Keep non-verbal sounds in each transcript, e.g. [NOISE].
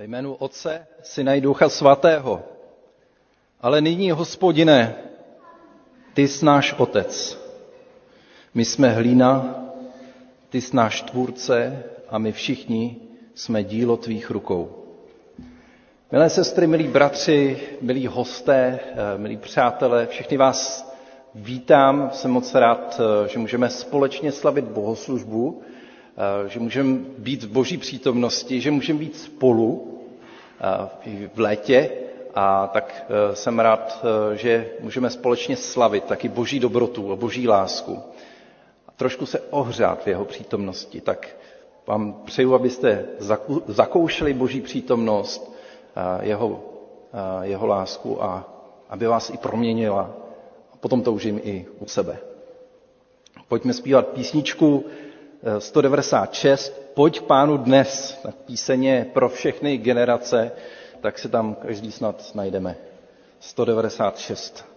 Ve jménu Otce, Syna i Ducha Svatého. Ale nyní, hospodine, ty jsi náš Otec. My jsme hlína, ty jsi náš tvůrce a my všichni jsme dílo tvých rukou. Milé sestry, milí bratři, milí hosté, milí přátelé, všichni vás vítám. Jsem moc rád, že můžeme společně slavit bohoslužbu, že můžeme být v boží přítomnosti, že můžeme být spolu v létě a tak jsem rád, že můžeme společně slavit taky boží dobrotu a boží lásku a trošku se ohřát v jeho přítomnosti. Tak vám přeju, abyste zakoušeli boží přítomnost, jeho, jeho lásku a aby vás i proměnila. A potom toužím i u sebe. Pojďme zpívat písničku 196, Pojď pánu dnes, tak píseně pro všechny generace, tak se tam každý snad najdeme. 196.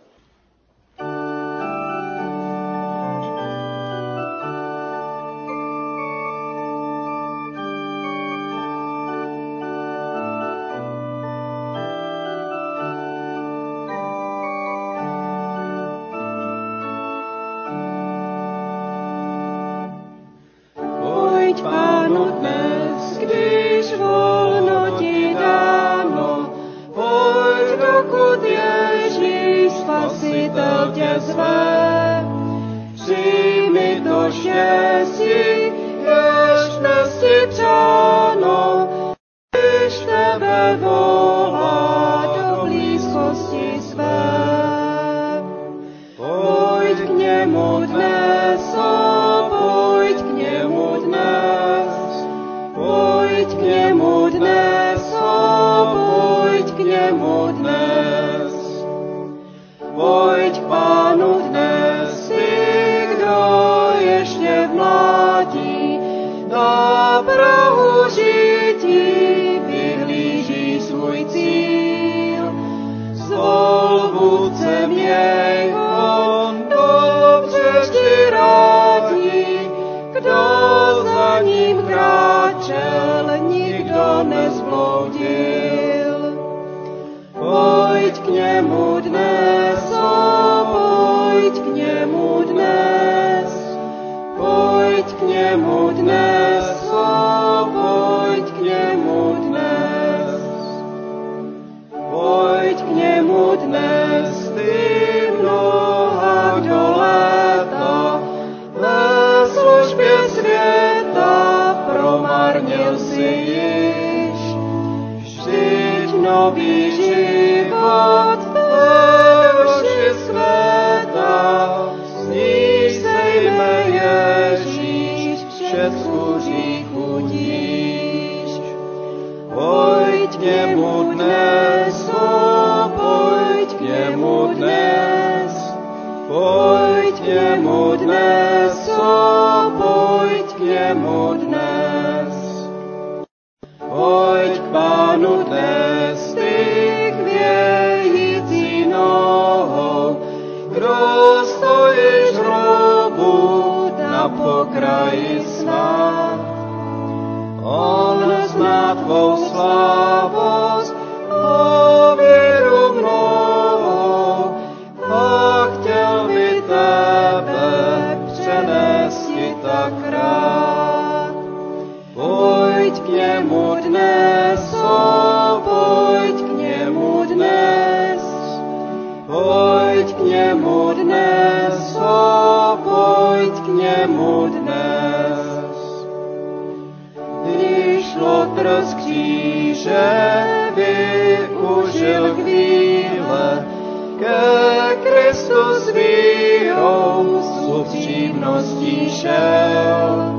ke Kristu s vírou s upřímností šel.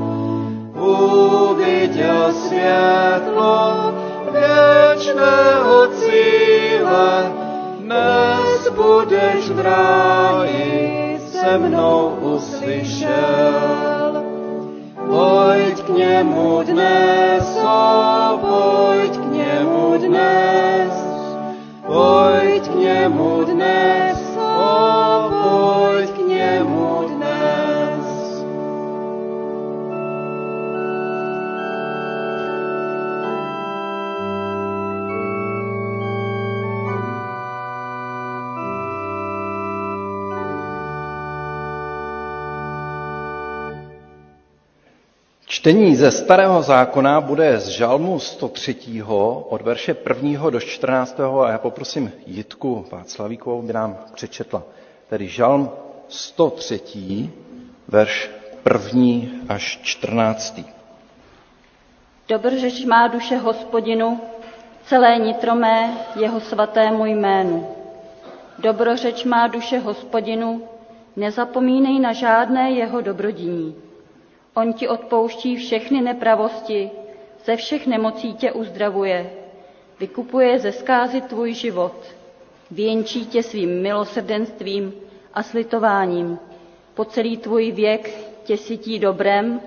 Uviděl světlo věčného cíle, dnes budeš v ráji se mnou uslyšel. Pojď k němu dnes, o, pojď k němu dnes, pojď k němu Amen. Čtení ze Starého zákona bude z Žalmu 103. od verše 1. do 14. a já poprosím Jitku Václavíkovou, by nám přečetla. Tedy Žalm 103. verš 1. až 14. Dobrořeč má duše hospodinu, celé nitromé jeho svatému jménu. Dobrořeč má duše hospodinu, nezapomínej na žádné jeho dobrodiní. On ti odpouští všechny nepravosti, ze všech nemocí tě uzdravuje, vykupuje ze zkázy tvůj život, věnčí tě svým milosrdenstvím a slitováním. Po celý tvůj věk tě sytí dobrem,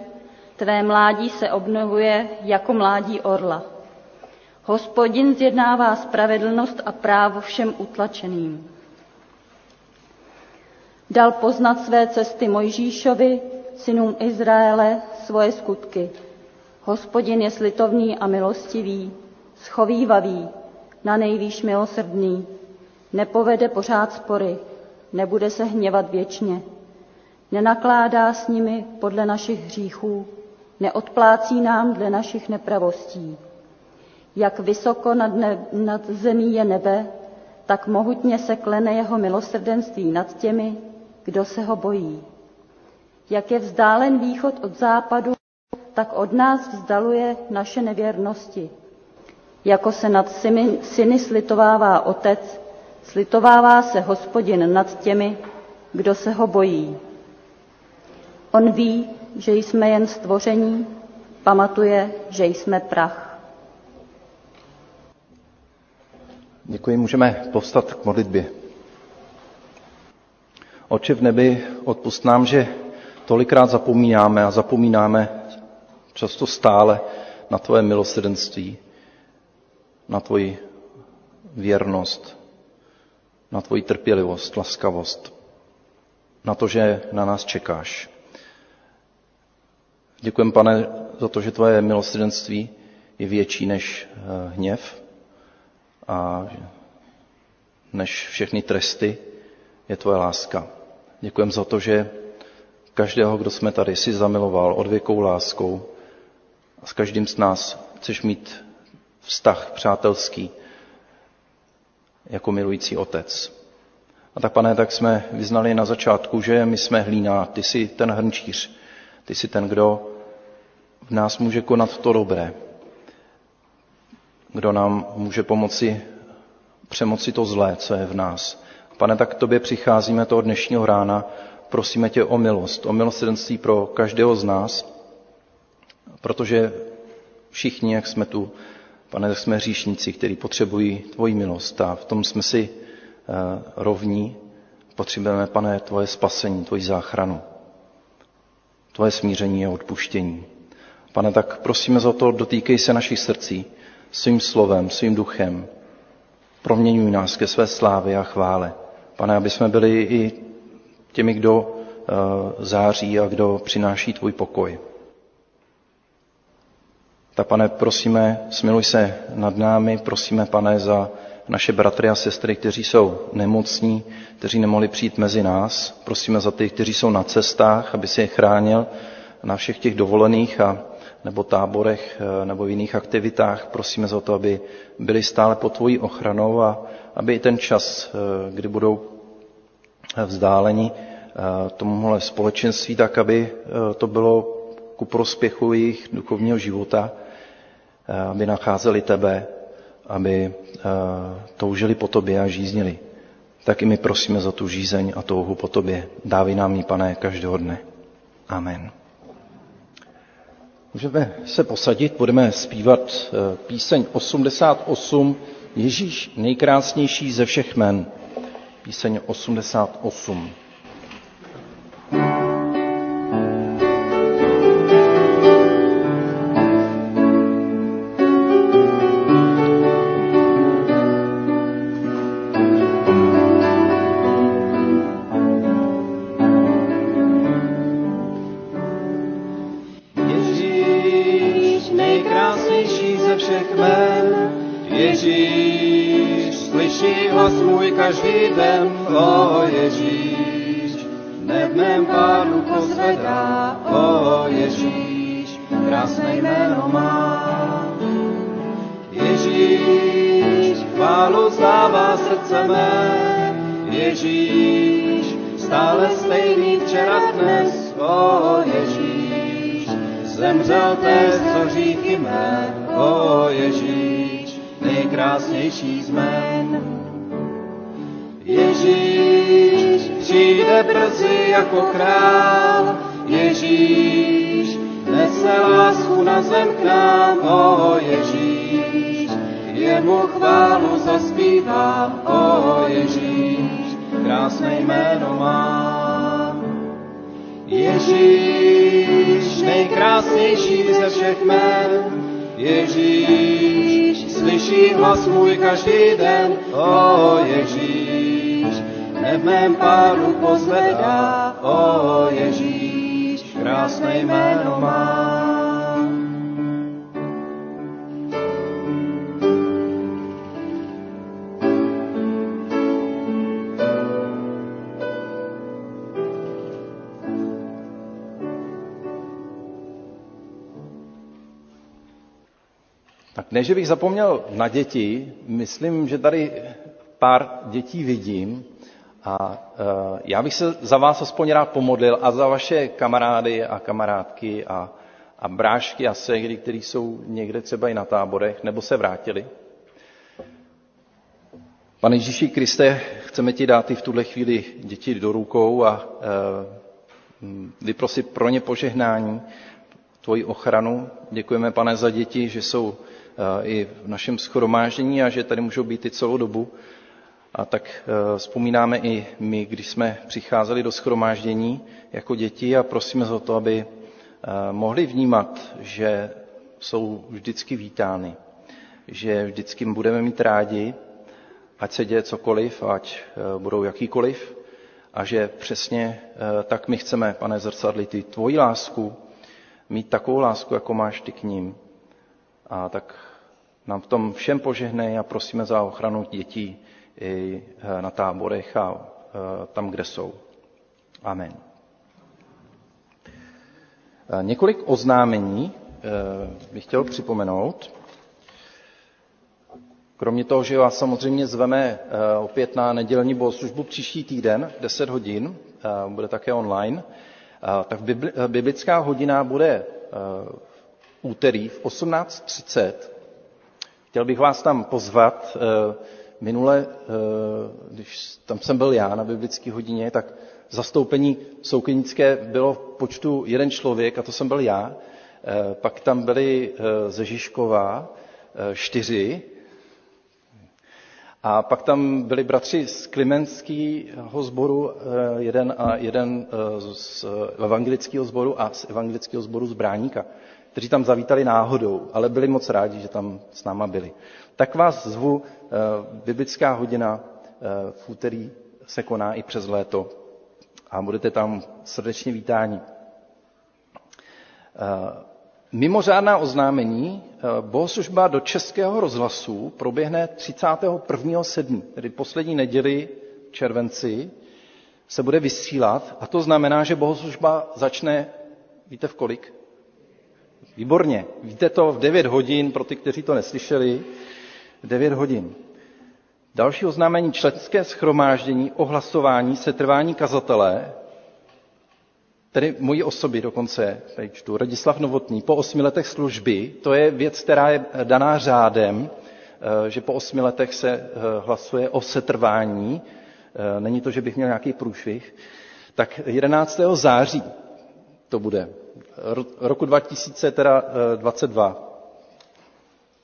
tvé mládí se obnovuje jako mládí orla. Hospodin zjednává spravedlnost a právo všem utlačeným. Dal poznat své cesty Mojžíšovi, synům Izraele, svoje skutky. Hospodin je slitovný a milostivý, schovývavý, na nejvýš milosrdný, nepovede pořád spory, nebude se hněvat věčně, nenakládá s nimi podle našich hříchů, neodplácí nám dle našich nepravostí. Jak vysoko nad, ne, nad zemí je nebe, tak mohutně se klene jeho milosrdenství nad těmi, kdo se ho bojí. Jak je vzdálen východ od západu, tak od nás vzdaluje naše nevěrnosti. Jako se nad syny, slitovává otec, slitovává se hospodin nad těmi, kdo se ho bojí. On ví, že jsme jen stvoření, pamatuje, že jsme prach. Děkuji, můžeme povstat k modlitbě. Oče v nebi, odpust nám, že tolikrát zapomínáme a zapomínáme často stále na tvoje milosrdenství, na tvoji věrnost, na tvoji trpělivost, laskavost, na to, že na nás čekáš. Děkujeme, pane, za to, že tvoje milosrdenství je větší než eh, hněv a než všechny tresty je tvoje láska. Děkujeme za to, že každého, kdo jsme tady, si zamiloval odvěkou láskou a s každým z nás chceš mít vztah přátelský jako milující otec. A tak, pane, tak jsme vyznali na začátku, že my jsme hlína, ty jsi ten hrnčíř, ty jsi ten, kdo v nás může konat to dobré, kdo nám může pomoci přemoci to zlé, co je v nás. Pane, tak k tobě přicházíme toho dnešního rána, prosíme tě o milost, o milosrdenství pro každého z nás, protože všichni, jak jsme tu, pane, tak jsme hříšníci, kteří potřebují tvoji milost a v tom jsme si uh, rovní. Potřebujeme, pane, tvoje spasení, tvoji záchranu, tvoje smíření a odpuštění. Pane, tak prosíme za to, dotýkej se našich srdcí svým slovem, svým duchem. Proměňuj nás ke své slávě a chvále. Pane, aby jsme byli i těmi, kdo uh, září a kdo přináší tvůj pokoj. Tak pane, prosíme, smiluj se nad námi, prosíme, pane, za naše bratry a sestry, kteří jsou nemocní, kteří nemohli přijít mezi nás. Prosíme za ty, kteří jsou na cestách, aby si je chránil na všech těch dovolených a nebo táborech eh, nebo v jiných aktivitách. Prosíme za to, aby byli stále pod tvojí ochranou a aby i ten čas, eh, kdy budou vzdáleni eh, tomuhle společenství, tak aby to bylo ku prospěchu jejich duchovního života, aby nacházeli tebe, aby toužili po tobě a žíznili. Tak i my prosíme za tu žízeň a touhu po tobě. Dávej nám ji, pane, každého dne. Amen. Můžeme se posadit, budeme zpívat eh, píseň 88, Ježíš nejkrásnější ze všech men. Píseň 88. jako král, Ježíš nese lásku na zem k nám, o Ježíš, jemu chválu zaspívám, o Ježíš, krásné jméno má. Ježíš, nejkrásnější ze všech jmén, Ježíš, slyší hlas můj každý den, o Ježíš, ne v mém pádu pozvedá, o Ježíš, krásné jméno má. Tak ne, že bych zapomněl na děti, myslím, že tady pár dětí vidím a uh, já bych se za vás aspoň rád pomodlil a za vaše kamarády a kamarádky a, a brášky a segry, kteří jsou někde třeba i na táborech nebo se vrátili. Pane Ježíši Kriste, chceme ti dát i v tuhle chvíli děti do rukou a uh, vyprosit pro ně požehnání, tvoji ochranu. Děkujeme, pane, za děti, že jsou i v našem schromáždění a že tady můžou být i celou dobu. A tak vzpomínáme i my, když jsme přicházeli do schromáždění jako děti a prosíme za to, aby mohli vnímat, že jsou vždycky vítány, že vždycky budeme mít rádi, ať se děje cokoliv, ať budou jakýkoliv, a že přesně tak my chceme, pane zrcadli, ty tvoji lásku, mít takovou lásku, jako máš ty k ním. A tak nám v tom všem požehnej a prosíme za ochranu dětí i na táborech a tam, kde jsou. Amen. Několik oznámení bych chtěl připomenout. Kromě toho, že vás samozřejmě zveme opět na nedělní bohoslužbu příští týden, 10 hodin, bude také online, tak biblická hodina bude úterý v 18.30. Chtěl bych vás tam pozvat. Minule, když tam jsem byl já na biblické hodině, tak zastoupení soukenické bylo v počtu jeden člověk a to jsem byl já. Pak tam byli ze Žižkova čtyři, a pak tam byli bratři z Klimenského sboru, jeden, a jeden z evangelického sboru a z evangelického sboru z Bráníka kteří tam zavítali náhodou, ale byli moc rádi, že tam s náma byli. Tak vás zvu, biblická hodina v úterý se koná i přes léto a budete tam srdečně vítáni. Mimořádná oznámení, bohoslužba do Českého rozhlasu proběhne 31.7., tedy poslední neděli v červenci, se bude vysílat a to znamená, že bohoslužba začne, víte v kolik? Výborně. Víte to v 9 hodin, pro ty, kteří to neslyšeli, v 9 hodin. Další oznámení členské schromáždění o hlasování se trvání kazatele, tedy mojí osoby dokonce, tady čtu, Radislav Novotný, po osmi letech služby, to je věc, která je daná řádem, že po osmi letech se hlasuje o setrvání, není to, že bych měl nějaký průšvih, tak 11. září to bude roku 2022,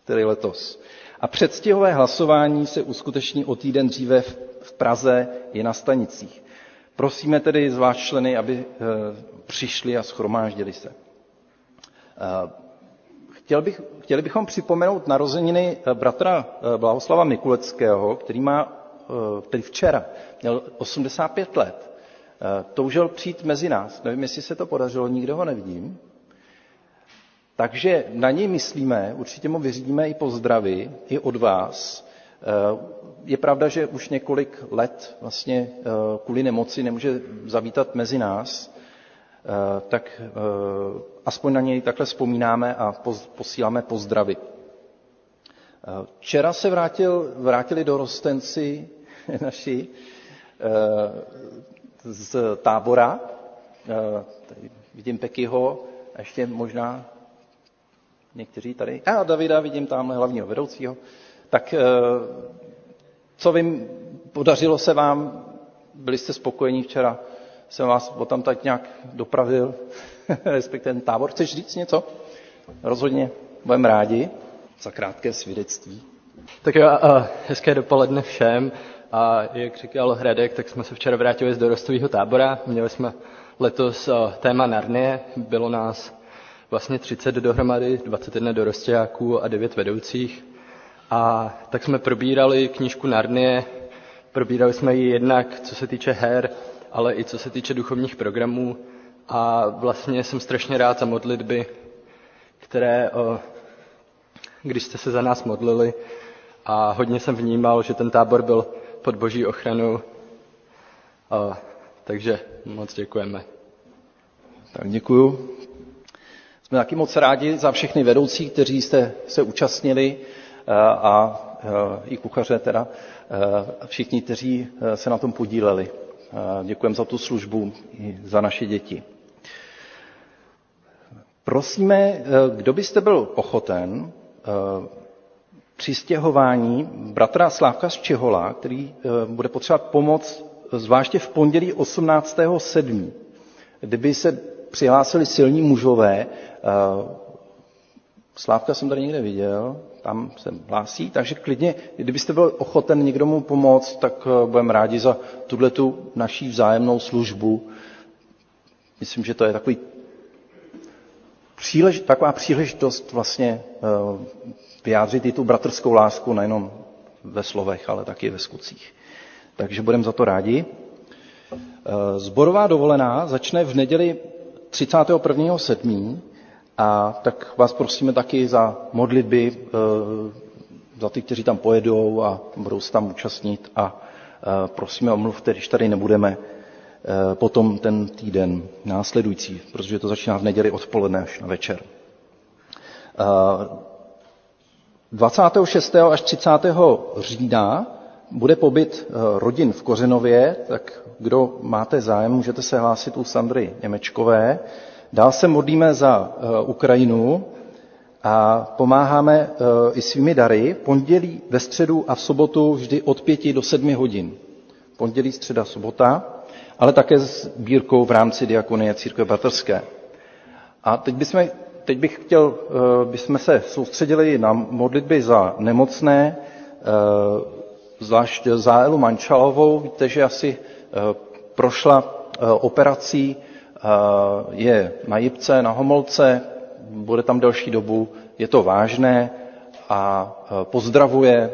tedy letos. A předstihové hlasování se uskuteční o týden dříve v Praze i na stanicích. Prosíme tedy zvlášť členy, aby přišli a schromáždili se. Chtěl bych, chtěli bychom připomenout narozeniny bratra Blahoslava Mikuleckého, který má, který včera měl 85 let toužil přijít mezi nás. Nevím, jestli se to podařilo, nikdo ho nevidím. Takže na něj myslíme, určitě mu vyřídíme i pozdravy, i od vás. Je pravda, že už několik let vlastně kvůli nemoci nemůže zavítat mezi nás, tak aspoň na něj takhle vzpomínáme a posíláme pozdravy. Včera se vrátil, vrátili do Rostenci [LAUGHS] naši z tábora. Tady vidím Pekyho a ještě možná někteří tady. A Davida vidím tamhle hlavního vedoucího. Tak co vím, podařilo se vám, byli jste spokojení včera, jsem vás o tam tak nějak dopravil, [LAUGHS] respektive ten tábor. Chceš říct něco? Rozhodně budeme rádi za krátké svědectví. Tak jo, hezké dopoledne všem. A jak říkal Hradek, tak jsme se včera vrátili z dorostového tábora. Měli jsme letos téma Narnie. Bylo nás vlastně 30 dohromady, 21 dorostáků a 9 vedoucích. A tak jsme probírali knížku Narnie, probírali jsme ji jednak, co se týče her, ale i co se týče duchovních programů. A vlastně jsem strašně rád za modlitby, které, když jste se za nás modlili, a hodně jsem vnímal, že ten tábor byl pod boží ochranou. Takže moc děkujeme. Tak děkuju. Jsme taky moc rádi za všechny vedoucí, kteří jste se účastnili a i kuchaře teda, všichni, kteří se na tom podíleli. Děkujeme za tu službu i za naše děti. Prosíme, kdo byste byl ochoten při stěhování bratra Slávka z Čehola, který bude potřebovat pomoc zvláště v pondělí 18.7., kdyby se přihlásili silní mužové, Slávka jsem tady někde viděl, tam se hlásí, takže klidně, kdybyste byl ochoten někdo mu pomoct, tak eh, budeme rádi za tuhle tu naší vzájemnou službu. Myslím, že to je takový přílež, taková příležitost vlastně eh, vyjádřit i tu bratrskou lásku nejenom ve slovech, ale taky ve skutcích. Takže budeme za to rádi. Eh, zborová dovolená začne v neděli 31.7. A tak vás prosíme taky za modlitby, eh, za ty, kteří tam pojedou a budou se tam účastnit a eh, prosíme omluvte, když tady nebudeme potom ten týden následující, protože to začíná v neděli odpoledne až na večer. 26. až 30. října bude pobyt rodin v Kořenově, tak kdo máte zájem, můžete se hlásit u Sandry Němečkové. Dál se modlíme za eh, Ukrajinu a pomáháme eh, i svými dary. Pondělí, ve středu a v sobotu vždy od pěti do sedmi hodin. Pondělí, středa, sobota, ale také s bírkou v rámci Diakonie Církve Bratrské. A teď, bychom, teď bych chtěl, eh, bychom se soustředili na modlitby za nemocné, zvlášť za Elu Mančalovou. Víte, že asi prošla operací je na Jipce, na Homolce, bude tam delší dobu, je to vážné a pozdravuje,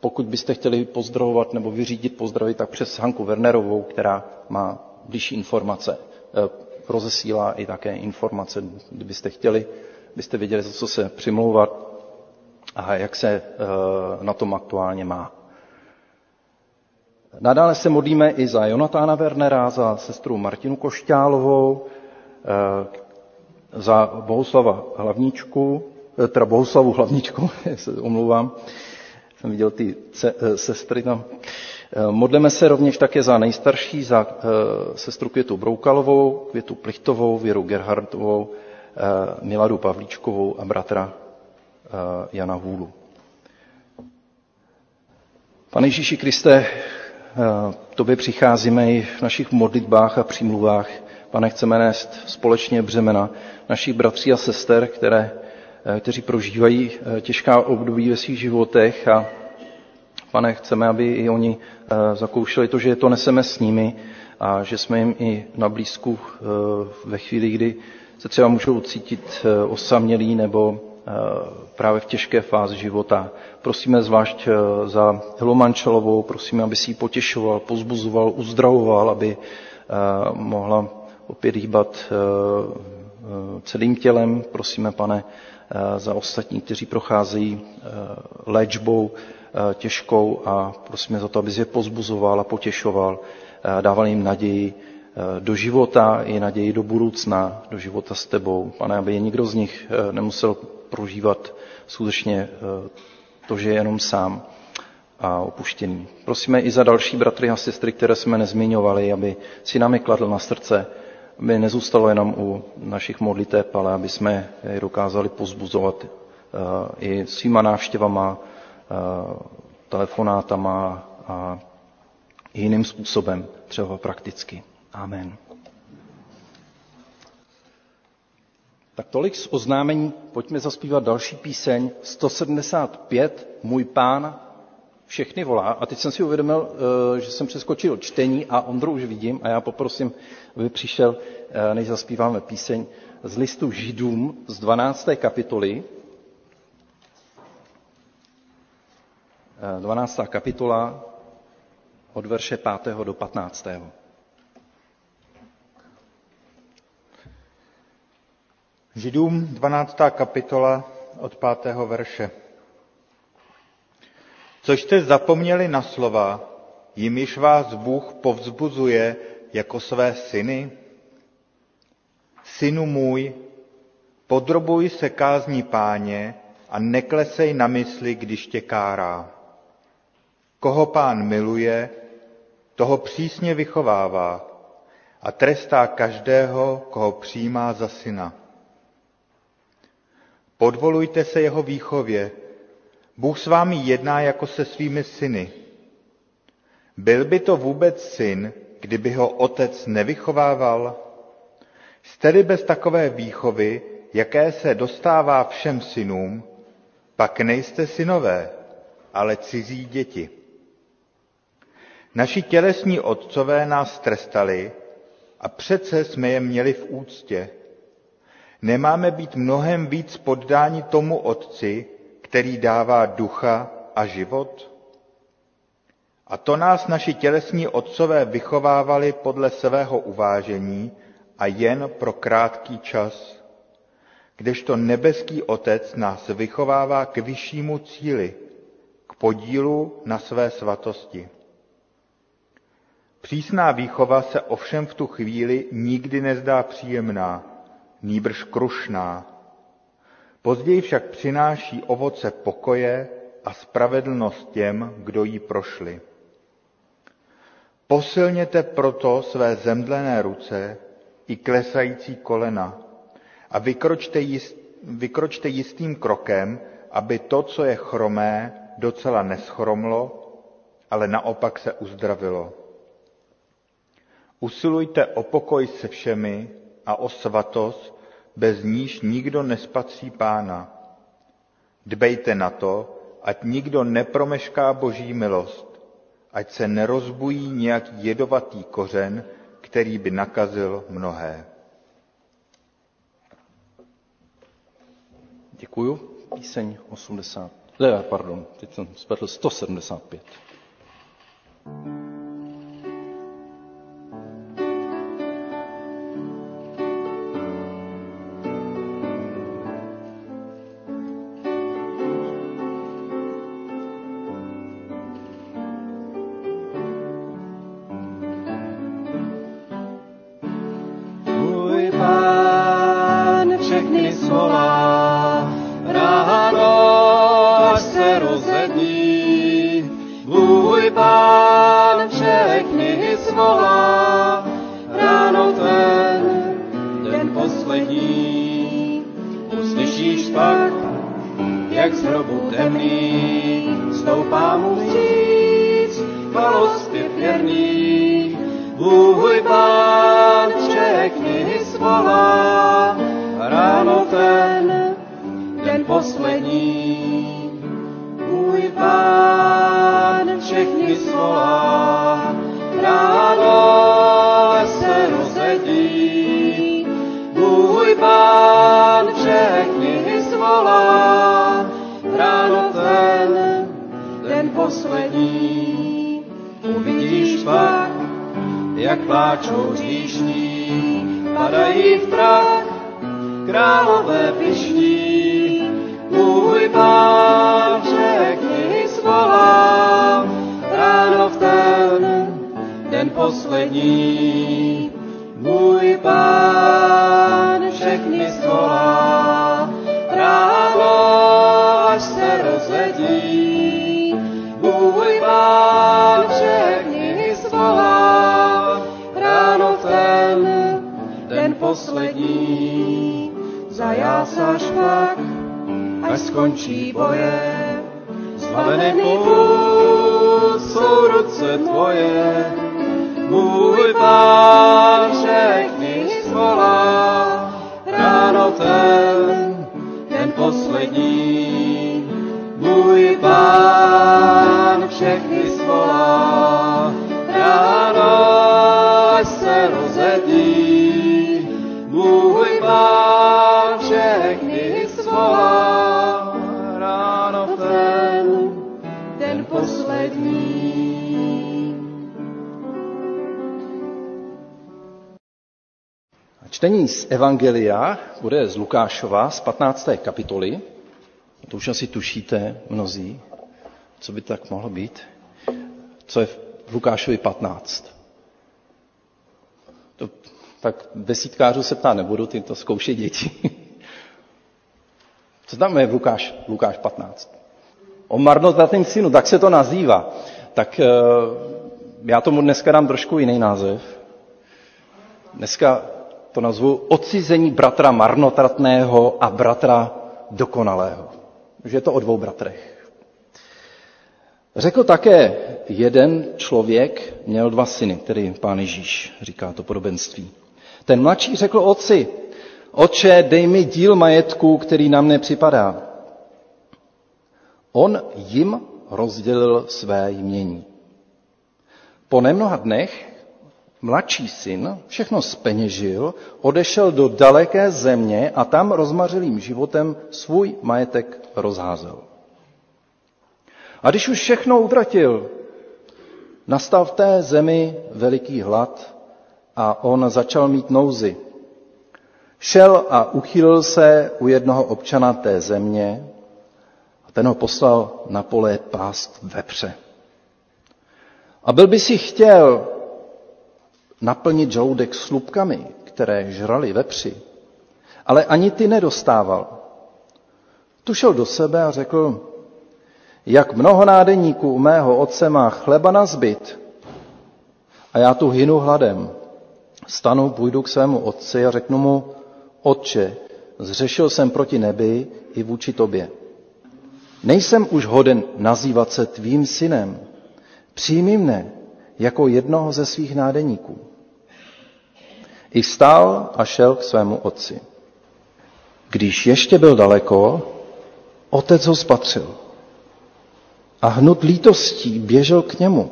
pokud byste chtěli pozdravovat nebo vyřídit pozdravy, tak přes Hanku Wernerovou, která má blížší informace. Rozesílá i také informace, kdybyste chtěli, byste věděli, za co se přimlouvat a jak se e, na tom aktuálně má. Nadále se modlíme i za Jonatána Wernera, za sestru Martinu Košťálovou, eh, za Bohuslava Hlavníčku, eh, teda Bohuslavu Hlavníčku, [LAUGHS] se omlouvám, jsem viděl ty eh, sestry tam. Modleme se rovněž také za nejstarší, za sestru Květu Broukalovou, Květu Plichtovou, Věru Gerhardovou, Miladu Pavlíčkovou a bratra Jana Vůlu. Pane Ježíši Kriste, Eh, tobě přicházíme i v našich modlitbách a přímluvách. Pane, chceme nést společně břemena našich bratří a sester, které, eh, kteří prožívají eh, těžká období ve svých životech a Pane, chceme, aby i oni zakoušeli to, že to neseme s nimi a že jsme jim i na blízku ve chvíli, kdy se třeba můžou cítit osamělí nebo právě v těžké fázi života. Prosíme zvlášť eh, za Helu Mančelovou, prosíme, aby si ji potěšoval, pozbuzoval, uzdravoval, aby eh, mohla opět hýbat eh, celým tělem. Prosíme, pane, za ostatní, kteří procházejí léčbou těžkou a prosíme za to, aby je pozbuzoval a potěšoval, dával jim naději do života i naději do budoucna, do života s tebou. Pane, aby nikdo z nich nemusel prožívat skutečně to, že je jenom sám a opuštěný. Prosíme i za další bratry a sestry, které jsme nezmiňovali, aby si nám je kladl na srdce, aby nezůstalo jenom u našich modliteb, ale aby jsme je dokázali pozbuzovat i svýma návštěvama, telefonátama a jiným způsobem, třeba prakticky. Amen. Tak tolik z oznámení, pojďme zaspívat další píseň 175, Můj pán všechny volá. A teď jsem si uvědomil, eh, že jsem přeskočil čtení a Ondru už vidím a já poprosím, aby přišel, eh, než zaspíváme píseň z listu Židům z 12. kapitoly. 12. Eh, kapitola od verše 5. do 15. Židům 12. kapitola od 5. verše. Což jste zapomněli na slova, jimiž vás Bůh povzbuzuje jako své syny? Synu můj, podrobuj se kázní páně a neklesej na mysli, když tě kárá. Koho pán miluje, toho přísně vychovává a trestá každého, koho přijímá za syna. Podvolujte se jeho výchově, Bůh s vámi jedná jako se svými syny. Byl by to vůbec syn, kdyby ho otec nevychovával? Jste-li bez takové výchovy, jaké se dostává všem synům, pak nejste synové, ale cizí děti. Naši tělesní otcové nás trestali a přece jsme je měli v úctě. Nemáme být mnohem víc poddáni tomu otci, který dává ducha a život? A to nás naši tělesní otcové vychovávali podle svého uvážení a jen pro krátký čas, kdežto nebeský Otec nás vychovává k vyššímu cíli, k podílu na své svatosti. Přísná výchova se ovšem v tu chvíli nikdy nezdá příjemná, nýbrž krušná, Později však přináší ovoce pokoje a spravedlnost těm, kdo jí prošli. Posilněte proto své zemdlené ruce i klesající kolena a vykročte, jist, vykročte jistým krokem, aby to, co je chromé, docela neschromlo, ale naopak se uzdravilo. Usilujte o pokoj se všemi a o svatost, bez níž nikdo nespatří pána. Dbejte na to, ať nikdo nepromešká boží milost, ať se nerozbují nějaký jedovatý kořen, který by nakazil mnohé. Děkuju. Píseň 80. Ne, pardon, teď jsem spletl 175. thank you po Evangelia bude z Lukášova z 15. kapitoly. To už asi tušíte mnozí, co by tak mohlo být. Co je v Lukášovi 15? To, tak desítkářů se ptát nebudu, ty to zkoušej děti. [LAUGHS] Co tam je v Lukáš, Lukáš 15? O marnotratném synu, tak se to nazývá. Tak eh, já tomu dneska dám trošku jiný název. Dneska to nazvu odcizení bratra marnotratného a bratra dokonalého. Že je to o dvou bratrech. Řekl také jeden člověk, měl dva syny, který pán Ježíš, říká to podobenství. Ten mladší řekl otci, oče, dej mi díl majetku, který nám nepřipadá. On jim rozdělil své jmění. Po nemnoha dnech Mladší syn všechno speněžil, odešel do daleké země a tam rozmařilým životem svůj majetek rozházel. A když už všechno utratil, nastal v té zemi veliký hlad a on začal mít nouzy. Šel a uchýlil se u jednoho občana té země a ten ho poslal na pole pást vepře. A byl by si chtěl, naplnit žaludek slupkami, které žrali vepři, ale ani ty nedostával. Tu šel do sebe a řekl, jak mnoho nádeníků u mého otce má chleba na zbyt a já tu hynu hladem. Stanu, půjdu k svému otci a řeknu mu, otče, zřešil jsem proti nebi i vůči tobě. Nejsem už hoden nazývat se tvým synem. Přijmi mne jako jednoho ze svých nádeníků. I vstal a šel k svému otci. Když ještě byl daleko, otec ho spatřil a hnut lítostí běžel k němu,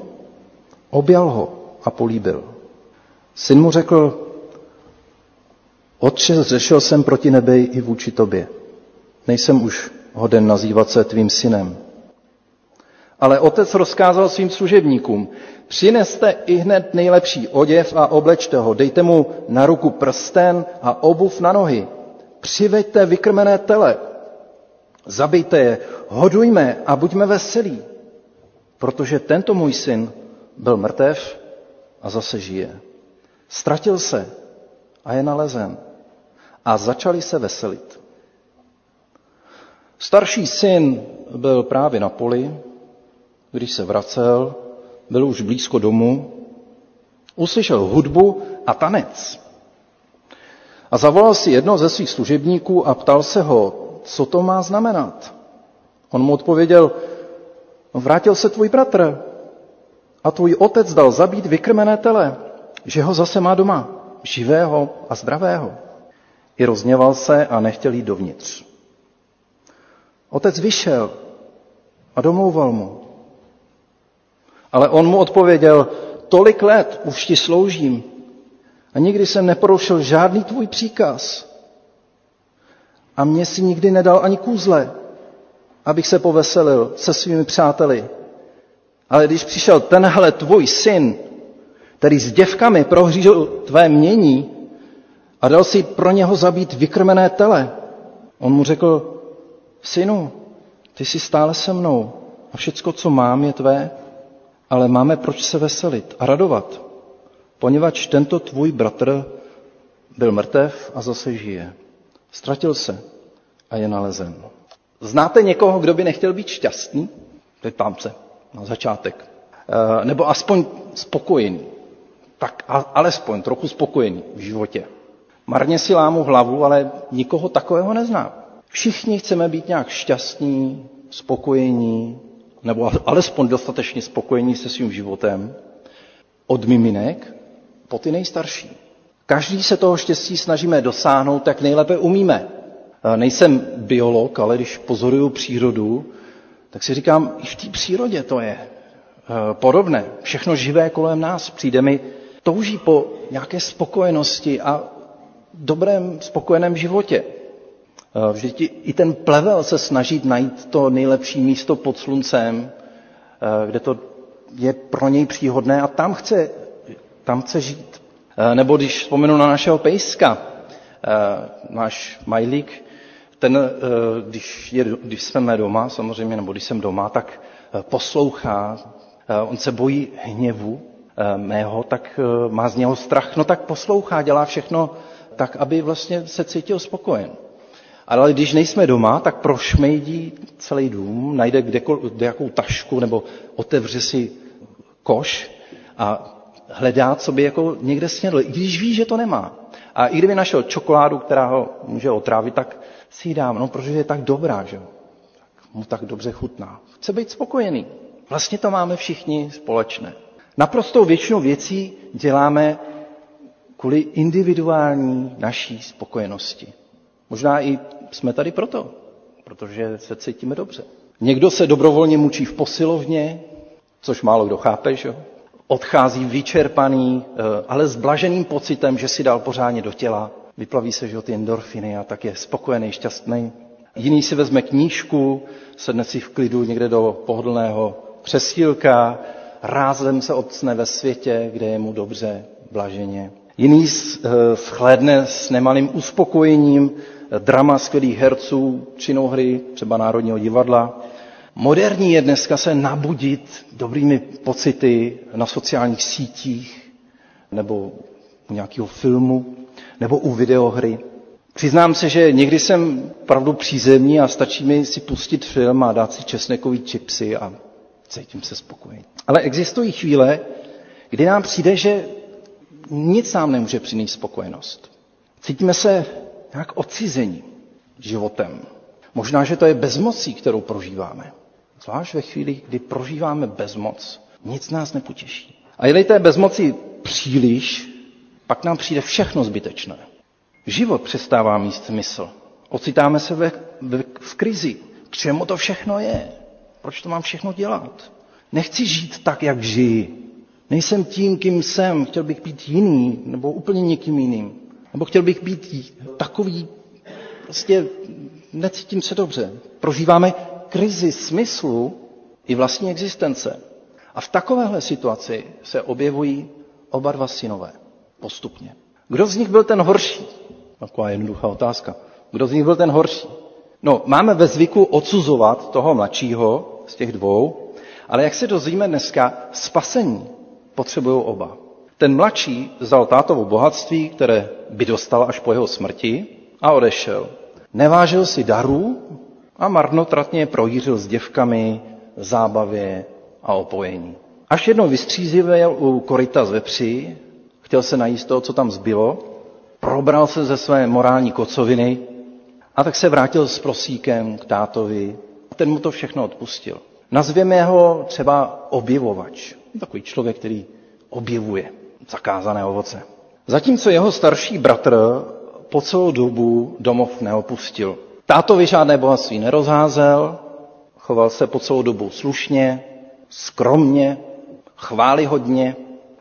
objal ho a políbil. Syn mu řekl, Otče, zřešil jsem proti nebi i vůči tobě. Nejsem už hoden nazývat se tvým synem. Ale otec rozkázal svým služebníkům, Přineste i hned nejlepší oděv a oblečte ho, dejte mu na ruku prsten a obuv na nohy. Přiveďte vykrmené tele, zabijte je, hodujme a buďme veselí, protože tento můj syn byl mrtev a zase žije. Ztratil se a je nalezen. A začali se veselit. Starší syn byl právě na poli, když se vracel, byl už blízko domu, uslyšel hudbu a tanec. A zavolal si jedno ze svých služebníků a ptal se ho, co to má znamenat. On mu odpověděl, vrátil se tvůj bratr a tvůj otec dal zabít vykrmené tele, že ho zase má doma, živého a zdravého. I rozněval se a nechtěl jít dovnitř. Otec vyšel a domlouval mu. Ale on mu odpověděl, tolik let už ti sloužím a nikdy jsem neporušil žádný tvůj příkaz. A mě si nikdy nedal ani kůzle, abych se poveselil se svými přáteli. Ale když přišel tenhle tvůj syn, který s děvkami prohřížil tvé mění a dal si pro něho zabít vykrmené tele, on mu řekl, synu, ty jsi stále se mnou a všecko, co mám, je tvé ale máme proč se veselit a radovat, poněvadž tento tvůj bratr byl mrtev a zase žije. Ztratil se a je nalezen. Znáte někoho, kdo by nechtěl být šťastný? Zeptám se na začátek. E, nebo aspoň spokojený. Tak alespoň trochu spokojený v životě. Marně si lámu hlavu, ale nikoho takového neznám. Všichni chceme být nějak šťastní, spokojení, nebo alespoň dostatečně spokojení se svým životem, od miminek po ty nejstarší. Každý se toho štěstí snažíme dosáhnout, tak nejlépe umíme. Nejsem biolog, ale když pozoruju přírodu, tak si říkám, i v té přírodě to je podobné. Všechno živé kolem nás přijde mi, touží po nějaké spokojenosti a dobrém, spokojeném životě. Vždyť i ten plevel se snaží najít to nejlepší místo pod sluncem, kde to je pro něj příhodné a tam chce, tam chce žít. Nebo když vzpomenu na našeho pejska, náš Majlík, ten, když, je, když jsme doma, samozřejmě, nebo když jsem doma, tak poslouchá, on se bojí hněvu mého, tak má z něho strach, no tak poslouchá, dělá všechno tak, aby vlastně se cítil spokojen. Ale když nejsme doma, tak prošmejdí celý dům, najde kdejakou tašku nebo otevře si koš a hledá, co by jako někde snědl, i když ví, že to nemá. A i kdyby našel čokoládu, která ho může otrávit, tak si ji dám, no, protože je tak dobrá, že tak mu tak dobře chutná. Chce být spokojený. Vlastně to máme všichni společné. Naprostou většinu věcí děláme kvůli individuální naší spokojenosti. Možná i jsme tady proto, protože se cítíme dobře. Někdo se dobrovolně mučí v posilovně, což málo kdo chápe, že? odchází vyčerpaný, eh, ale s blaženým pocitem, že si dal pořádně do těla, vyplaví se že ty endorfiny a tak je spokojený, šťastný. Jiný si vezme knížku, sedne si v klidu někde do pohodlného přesílka, rázem se odsne ve světě, kde je mu dobře, blaženě. Jiný eh, schlédne s nemalým uspokojením drama skvělých herců, činohry, třeba Národního divadla. Moderní je dneska se nabudit dobrými pocity na sociálních sítích nebo u nějakého filmu nebo u videohry. Přiznám se, že někdy jsem pravdu přízemní a stačí mi si pustit film a dát si česnekový čipsy a cítím se spokojený. Ale existují chvíle, kdy nám přijde, že nic nám nemůže přinést spokojenost. Cítíme se nějak odcizení životem. Možná, že to je bezmocí, kterou prožíváme. Zvlášť ve chvíli, kdy prožíváme bezmoc, nic nás nepotěší. A je té bezmoci příliš, pak nám přijde všechno zbytečné. Život přestává mít smysl. Ocitáme se ve, ve, v krizi. K čemu to všechno je? Proč to mám všechno dělat? Nechci žít tak, jak žiji. Nejsem tím, kým jsem. Chtěl bych být jiný, nebo úplně někým jiným. Nebo chtěl bych být takový, prostě necítím se dobře. Prožíváme krizi smyslu i vlastní existence. A v takovéhle situaci se objevují oba dva synové postupně. Kdo z nich byl ten horší? Taková jednoduchá otázka. Kdo z nich byl ten horší? No, máme ve zvyku odsuzovat toho mladšího z těch dvou, ale jak se dozvíme dneska, spasení potřebují oba. Ten mladší vzal tátovo bohatství, které by dostal až po jeho smrti a odešel. Nevážil si darů a marnotratně projířil s děvkami, zábavě a opojení. Až jednou vystřízivěl u koryta z vepři, chtěl se najíst toho, co tam zbylo, probral se ze své morální kocoviny a tak se vrátil s prosíkem k tátovi. Ten mu to všechno odpustil. Nazvěme ho třeba objevovač. Takový člověk, který objevuje zakázané ovoce. Zatímco jeho starší bratr po celou dobu domov neopustil. Tátovi žádné bohatství nerozházel, choval se po celou dobu slušně, skromně, chválihodně.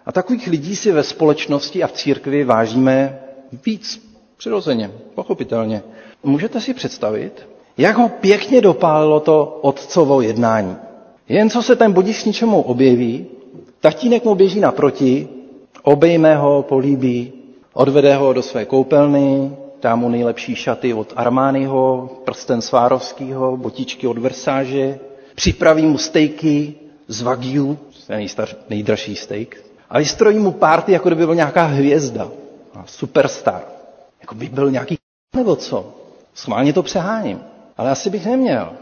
A takových lidí si ve společnosti a v církvi vážíme víc, přirozeně, pochopitelně. Můžete si představit, jak ho pěkně dopálilo to otcovo jednání. Jen co se ten budiš ničemu objeví, tatínek mu běží naproti, obejme ho, políbí, odvede ho do své koupelny, dá mu nejlepší šaty od Armányho, prsten Svárovského, botičky od Versáže, připraví mu stejky z Wagyu, je nejdražší steak, a vystrojí mu párty, jako kdyby byl nějaká hvězda, superstar. Jako by byl nějaký [LAUGHS] nebo co. Schválně to přeháním. Ale asi bych neměl.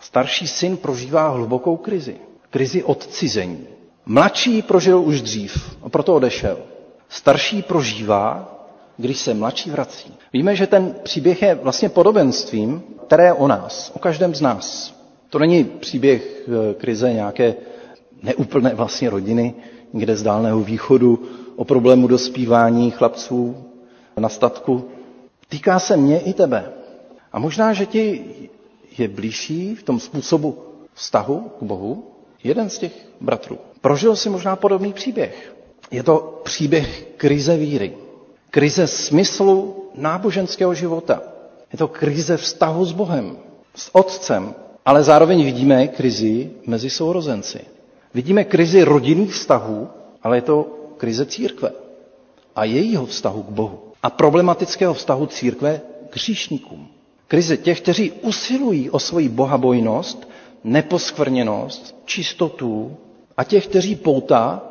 Starší syn prožívá hlubokou krizi. Krizi odcizení. Mladší prožil už dřív a proto odešel. Starší prožívá když se mladší vrací. Víme, že ten příběh je vlastně podobenstvím, které je o nás, o každém z nás. To není příběh eh, krize nějaké neúplné vlastně rodiny, někde z dálného východu, o problému dospívání chlapců na statku. Týká se mě i tebe. A možná, že ti je blížší v tom způsobu vztahu k Bohu jeden z těch bratrů. Prožil si možná podobný příběh. Je to příběh krize víry, krize smyslu náboženského života. Je to krize vztahu s Bohem, s Otcem, ale zároveň vidíme krizi mezi sourozenci. Vidíme krizi rodinných vztahů, ale je to krize církve a jejího vztahu k Bohu. A problematického vztahu církve k hříšníkům. Krize těch, kteří usilují o svoji bohabojnost, neposkvrněnost, čistotu a těch, kteří pouta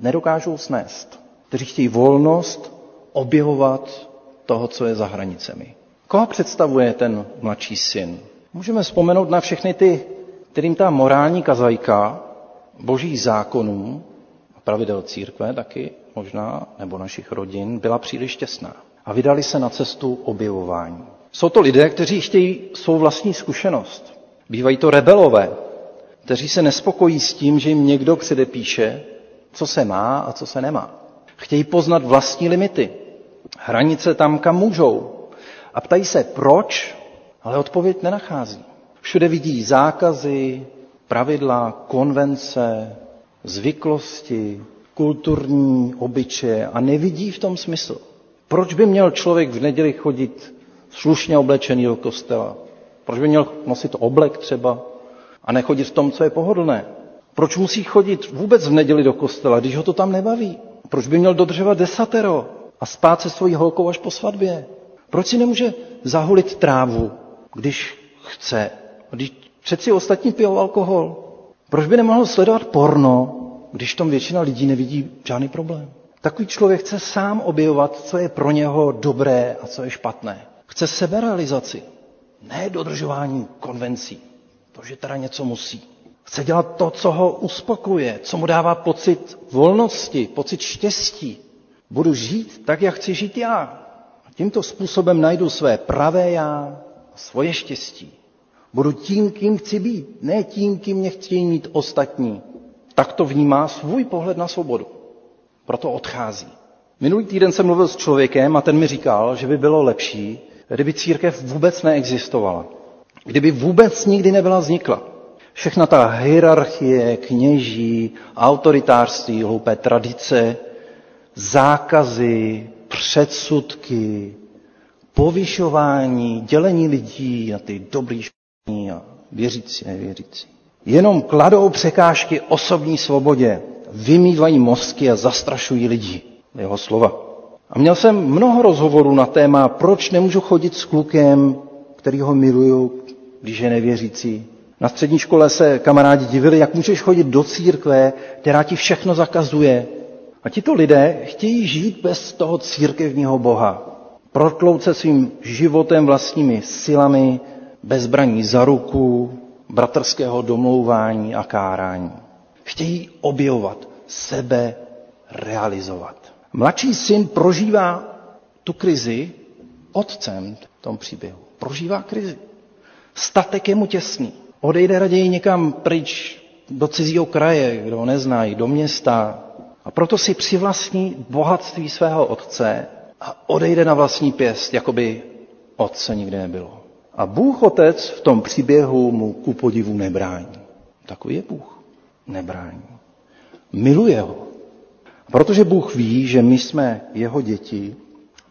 nedokážou snést. Kteří chtějí volnost objevovat toho, co je za hranicemi. Koho představuje ten mladší syn? Můžeme vzpomenout na všechny ty, kterým ta morální kazajka božích zákonů, pravidel církve taky možná, nebo našich rodin, byla příliš těsná. A vydali se na cestu objevování. Jsou to lidé, kteří chtějí svou vlastní zkušenost. Bývají to rebelové, kteří se nespokojí s tím, že jim někdo předepíše, co se má a co se nemá. Chtějí poznat vlastní limity, hranice tam, kam můžou. A ptají se, proč, ale odpověď nenachází. Všude vidí zákazy, pravidla, konvence, zvyklosti, kulturní obyčeje a nevidí v tom smysl. Proč by měl člověk v neděli chodit slušně oblečený do kostela? Proč by měl nosit oblek třeba a nechodit v tom, co je pohodlné? Proč musí chodit vůbec v neděli do kostela, když ho to tam nebaví? Proč by měl dodržovat desatero a spát se svojí holkou až po svatbě? Proč si nemůže zahulit trávu, když chce? Když přeci ostatní pijou alkohol. Proč by nemohl sledovat porno, když tom většina lidí nevidí žádný problém? Takový člověk chce sám objevovat, co je pro něho dobré a co je špatné. Chce seberealizaci, ne dodržování konvencí. To, že teda něco musí. Chce dělat to, co ho uspokuje, co mu dává pocit volnosti, pocit štěstí. Budu žít tak, jak chci žít já. A tímto způsobem najdu své pravé já, svoje štěstí. Budu tím, kým chci být, ne tím, kým mě chtějí mít ostatní. Tak to vnímá svůj pohled na svobodu. Proto odchází. Minulý týden jsem mluvil s člověkem a ten mi říkal, že by bylo lepší, kdyby církev vůbec neexistovala. Kdyby vůbec nikdy nebyla vznikla. Všechna ta hierarchie, kněží, autoritářství, hloupé tradice, zákazy, předsudky, povyšování, dělení lidí na ty dobrý a věřící, nevěřící. Jenom kladou překážky osobní svobodě, vymývají mozky a zastrašují lidi. Jeho slova. A měl jsem mnoho rozhovorů na téma, proč nemůžu chodit s klukem, který ho miluju, když je nevěřící. Na střední škole se kamarádi divili, jak můžeš chodit do církve, která ti všechno zakazuje. A tito lidé chtějí žít bez toho církevního Boha. Protlout se svým životem, vlastními silami, bezbraní za ruku, bratrského domlouvání a kárání. Chtějí objevovat sebe, realizovat. Mladší syn prožívá tu krizi otcem v tom příběhu. Prožívá krizi. Statek je mu těsný. Odejde raději někam pryč do cizího kraje, kdo ho neznají, do města. A proto si přivlastní bohatství svého otce a odejde na vlastní pěst, jako by otce nikdy nebylo. A Bůh Otec v tom příběhu mu ku podivu nebrání. Takový je Bůh. Nebrání. Miluje ho. Protože Bůh ví, že my jsme jeho děti,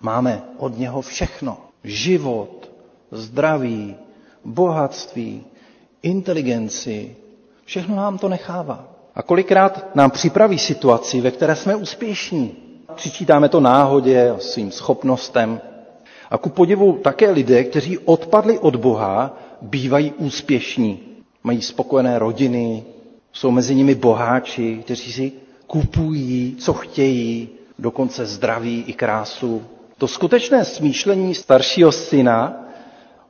máme od něho všechno. Život, zdraví, bohatství, inteligenci. Všechno nám to nechává. A kolikrát nám připraví situaci, ve které jsme úspěšní. Přičítáme to náhodě svým schopnostem, a ku podivu také lidé, kteří odpadli od Boha, bývají úspěšní. Mají spokojené rodiny, jsou mezi nimi boháči, kteří si kupují, co chtějí, dokonce zdraví i krásu. To skutečné smýšlení staršího syna,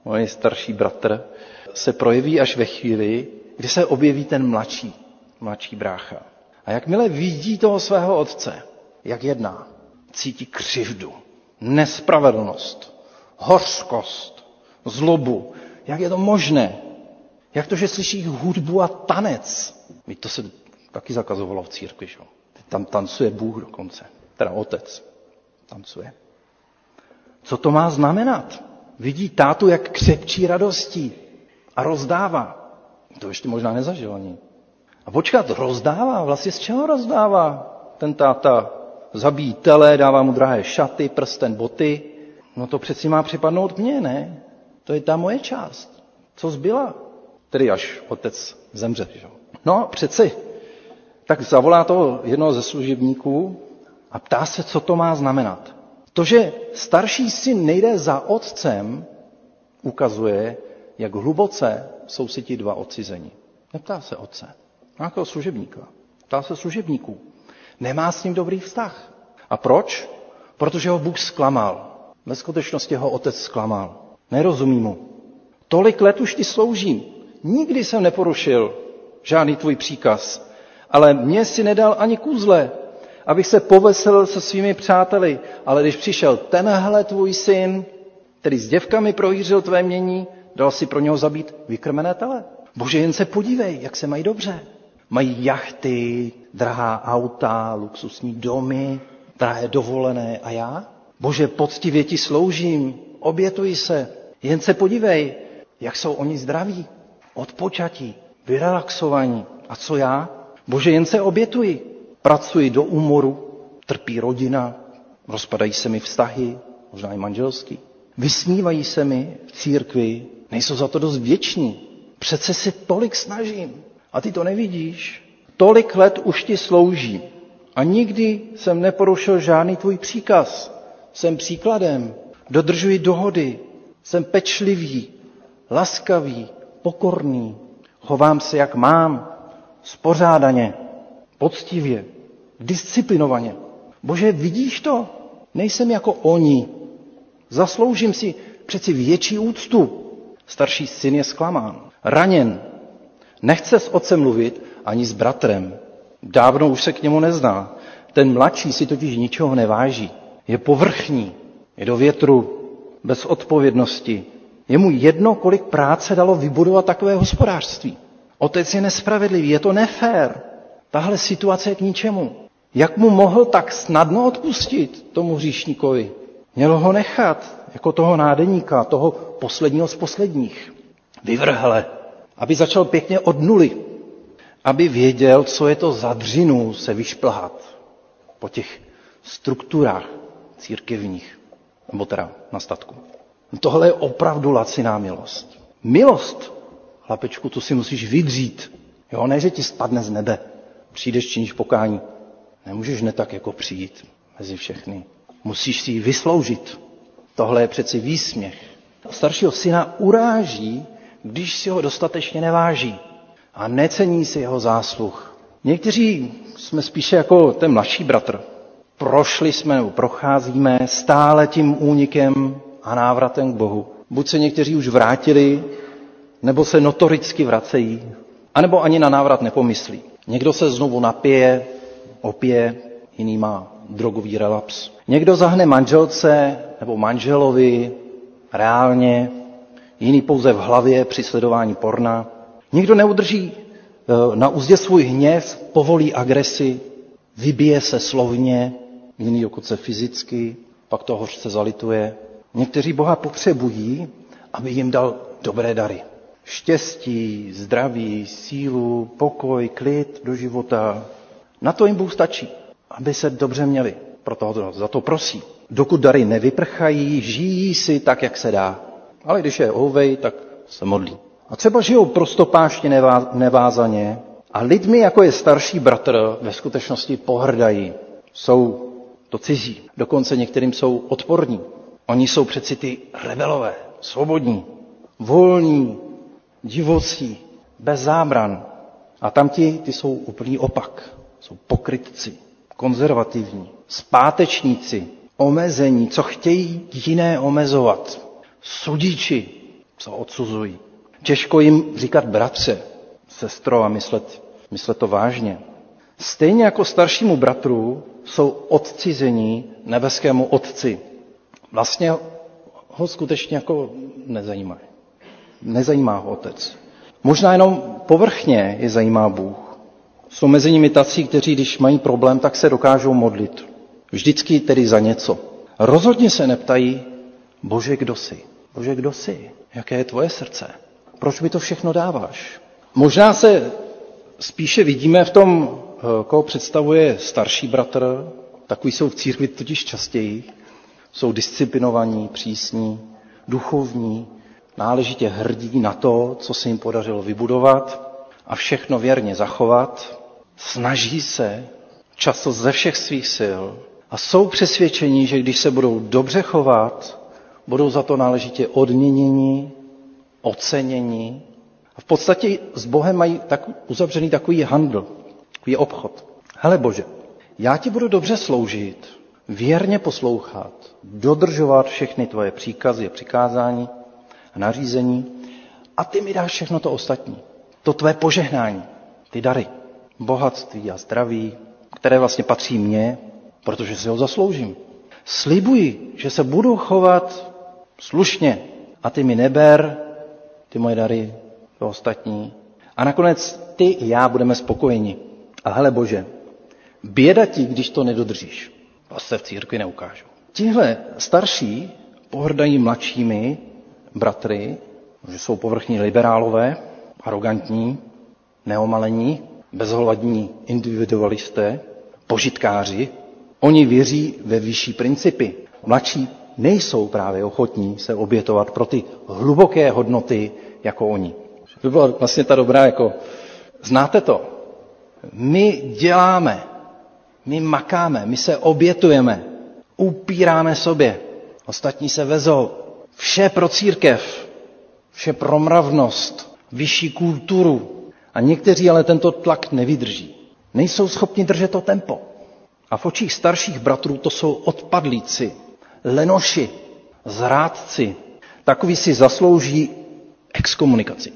můj starší bratr, se projeví až ve chvíli, kdy se objeví ten mladší, mladší brácha. A jakmile vidí toho svého otce, jak jedná, cítí křivdu, nespravedlnost, hořkost, zlobu. Jak je to možné? Jak to, že slyší hudbu a tanec? Víte, to se taky zakazovalo v církvi, že? Tam tancuje Bůh dokonce, teda otec tancuje. Co to má znamenat? Vidí tátu, jak křepčí radostí a rozdává. To ještě možná nezažil ani. A počkat, rozdává, vlastně z čeho rozdává ten táta? Zabíjí tele, dává mu drahé šaty, prsten, boty. No to přeci má připadnout mně, ne? To je ta moje část. Co zbyla? Tedy až otec zemře. Že? No přeci. Tak zavolá toho jednoho ze služebníků a ptá se, co to má znamenat. To, že starší syn nejde za otcem, ukazuje, jak hluboce jsou si ti dva odcizeni. Neptá se otce, nějakého služebníka. Ptá se služebníků. Nemá s ním dobrý vztah. A proč? Protože ho Bůh zklamal. Ve skutečnosti ho otec zklamal. Nerozumí mu. Tolik let už ti sloužím. Nikdy jsem neporušil žádný tvůj příkaz. Ale mě si nedal ani kůzle, abych se poveselil se svými přáteli. Ale když přišel tenhle tvůj syn, který s děvkami prohýřil tvé mění, dal si pro něho zabít vykrmené tele. Bože, jen se podívej, jak se mají dobře. Mají jachty, drahá auta, luxusní domy, drahé dovolené. A já? Bože, poctivě ti sloužím, obětuji se. Jen se podívej, jak jsou oni zdraví, odpočatí, vyrelaxovaní. A co já? Bože, jen se obětuji. Pracuji do úmoru, trpí rodina, rozpadají se mi vztahy, možná i manželský. Vysmívají se mi v církvi, nejsou za to dost věční. Přece si tolik snažím a ty to nevidíš. Tolik let už ti slouží a nikdy jsem neporušil žádný tvůj příkaz. Jsem příkladem, dodržuji dohody, jsem pečlivý, laskavý, pokorný, chovám se jak mám, spořádaně, poctivě, disciplinovaně. Bože, vidíš to? Nejsem jako oni. Zasloužím si přeci větší úctu. Starší syn je zklamán, raněn. Nechce s otcem mluvit ani s bratrem. Dávno už se k němu nezná. Ten mladší si totiž ničeho neváží. Je povrchní, je do větru, bez odpovědnosti. Je mu jedno, kolik práce dalo vybudovat takové hospodářství. Otec je nespravedlivý, je to nefér. Tahle situace je k ničemu. Jak mu mohl tak snadno odpustit tomu hříšníkovi? Mělo ho nechat jako toho nádeníka, toho posledního z posledních. Vyvrhle, aby začal pěkně od nuly, aby věděl, co je to za dřinu se vyšplhat po těch strukturách církevních, nebo teda na statku. Tohle je opravdu laciná milost. Milost, chlapečku, tu si musíš vydřít. Jo, ne, že ti spadne z nebe. Přijdeš, činíš pokání. Nemůžeš ne tak jako přijít mezi všechny. Musíš si ji vysloužit. Tohle je přeci výsměch. Staršího syna uráží, když si ho dostatečně neváží a necení si jeho zásluh. Někteří jsme spíše jako ten mladší bratr. Prošli jsme nebo procházíme stále tím únikem a návratem k Bohu. Buď se někteří už vrátili, nebo se notoricky vracejí, anebo ani na návrat nepomyslí. Někdo se znovu napije, opije, jiný má drogový relaps. Někdo zahne manželce nebo manželovi reálně, jiný pouze v hlavě při sledování porna. Někdo neudrží e, na úzdě svůj hněv, povolí agresi, vybije se slovně, jiný dokonce fyzicky, pak to hořce zalituje. Někteří Boha potřebují, aby jim dal dobré dary. Štěstí, zdraví, sílu, pokoj, klid do života. Na to jim Bůh stačí, aby se dobře měli. Proto za to prosí. Dokud dary nevyprchají, žijí si tak, jak se dá. Ale když je ouvej, tak se modlí. A třeba žijou prostopášně nevázaně a lidmi, jako je starší bratr, ve skutečnosti pohrdají. Jsou to cizí. Dokonce některým jsou odporní. Oni jsou přeci ty rebelové, svobodní, volní, divocí, bez zábran. A tamti, ty jsou úplný opak. Jsou pokrytci, konzervativní, zpátečníci, omezení, co chtějí jiné omezovat. Sudiči, co odsuzují. Těžko jim říkat bratře, sestro a myslet, myslet to vážně. Stejně jako staršímu bratru jsou odcizení nebeskému otci. Vlastně ho skutečně jako nezajímá. Nezajímá ho otec. Možná jenom povrchně je zajímá Bůh. Jsou mezi nimi tací, kteří, když mají problém, tak se dokážou modlit. Vždycky tedy za něco. Rozhodně se neptají, Bože, kdo jsi? Bože, kdo jsi? Jaké je tvoje srdce? Proč mi to všechno dáváš? Možná se spíše vidíme v tom, eh, koho představuje starší bratr, takový jsou v církvi totiž častěji, jsou disciplinovaní, přísní, duchovní, náležitě hrdí na to, co se jim podařilo vybudovat a všechno věrně zachovat, snaží se často ze všech svých sil a jsou přesvědčení, že když se budou dobře chovat, budou za to náležitě odměněni, oceněni. A v podstatě s Bohem mají tak, uzavřený takový handl, takový obchod. Hele Bože, já ti budu dobře sloužit, věrně poslouchat, dodržovat všechny tvoje příkazy a přikázání a nařízení a ty mi dáš všechno to ostatní. To tvé požehnání, ty dary, bohatství a zdraví, které vlastně patří mně, protože si ho zasloužím. Slibuji, že se budu chovat slušně a ty mi neber, ty moje dary, to ostatní. A nakonec ty i já budeme spokojeni. A hele Bože, běda ti, když to nedodržíš. To se v církvi neukážu. Tihle starší pohrdají mladšími bratry, že jsou povrchní liberálové, arrogantní, neomalení, bezhlavní individualisté, požitkáři. Oni věří ve vyšší principy. Mladší nejsou právě ochotní se obětovat pro ty hluboké hodnoty jako oni. To byla vlastně ta dobrá, jako znáte to. My děláme, my makáme, my se obětujeme, upíráme sobě. Ostatní se vezou. Vše pro církev, vše pro mravnost, vyšší kulturu. A někteří ale tento tlak nevydrží. Nejsou schopni držet to tempo. A v očích starších bratrů to jsou odpadlíci, lenoši, zrádci. Takový si zaslouží exkomunikaci,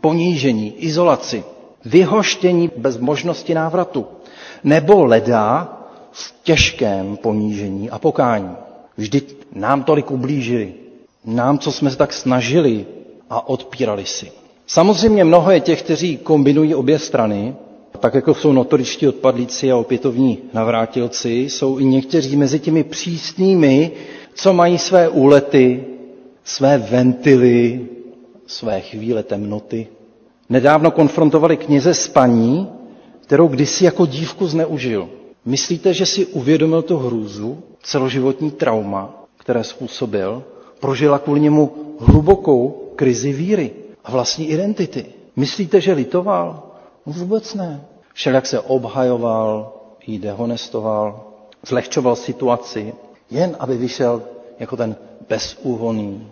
ponížení, izolaci, vyhoštění bez možnosti návratu, nebo leda v těžkém ponížení a pokání. Vždyť nám tolik ublížili, nám, co jsme se tak snažili a odpírali si. Samozřejmě mnoho je těch, kteří kombinují obě strany, tak jako jsou notoričtí odpadlíci a opětovní navrátilci, jsou i někteří mezi těmi přísnými, co mají své úlety, své ventily, své chvíle temnoty. Nedávno konfrontovali kněze s paní, kterou kdysi jako dívku zneužil. Myslíte, že si uvědomil tu hrůzu, celoživotní trauma, které způsobil? Prožila kvůli němu hlubokou krizi víry a vlastní identity. Myslíte, že litoval? No vůbec ne. Všelijak se obhajoval, jí dehonestoval, zlehčoval situaci, jen aby vyšel jako ten bezúhoný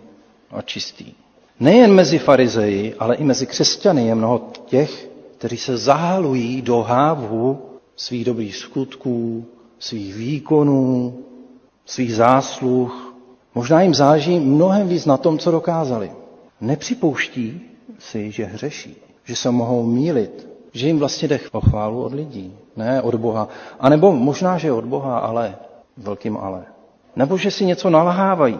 a čistý. Nejen mezi farizeji, ale i mezi křesťany je mnoho těch, kteří se zahalují do hávu svých dobrých skutků, svých výkonů, svých zásluh. Možná jim záleží mnohem víc na tom, co dokázali. Nepřipouští si, že hřeší, že se mohou mílit, že jim vlastně jde o chválu od lidí, ne od Boha. A nebo možná, že od Boha, ale velkým ale. Nebo že si něco nalhávají.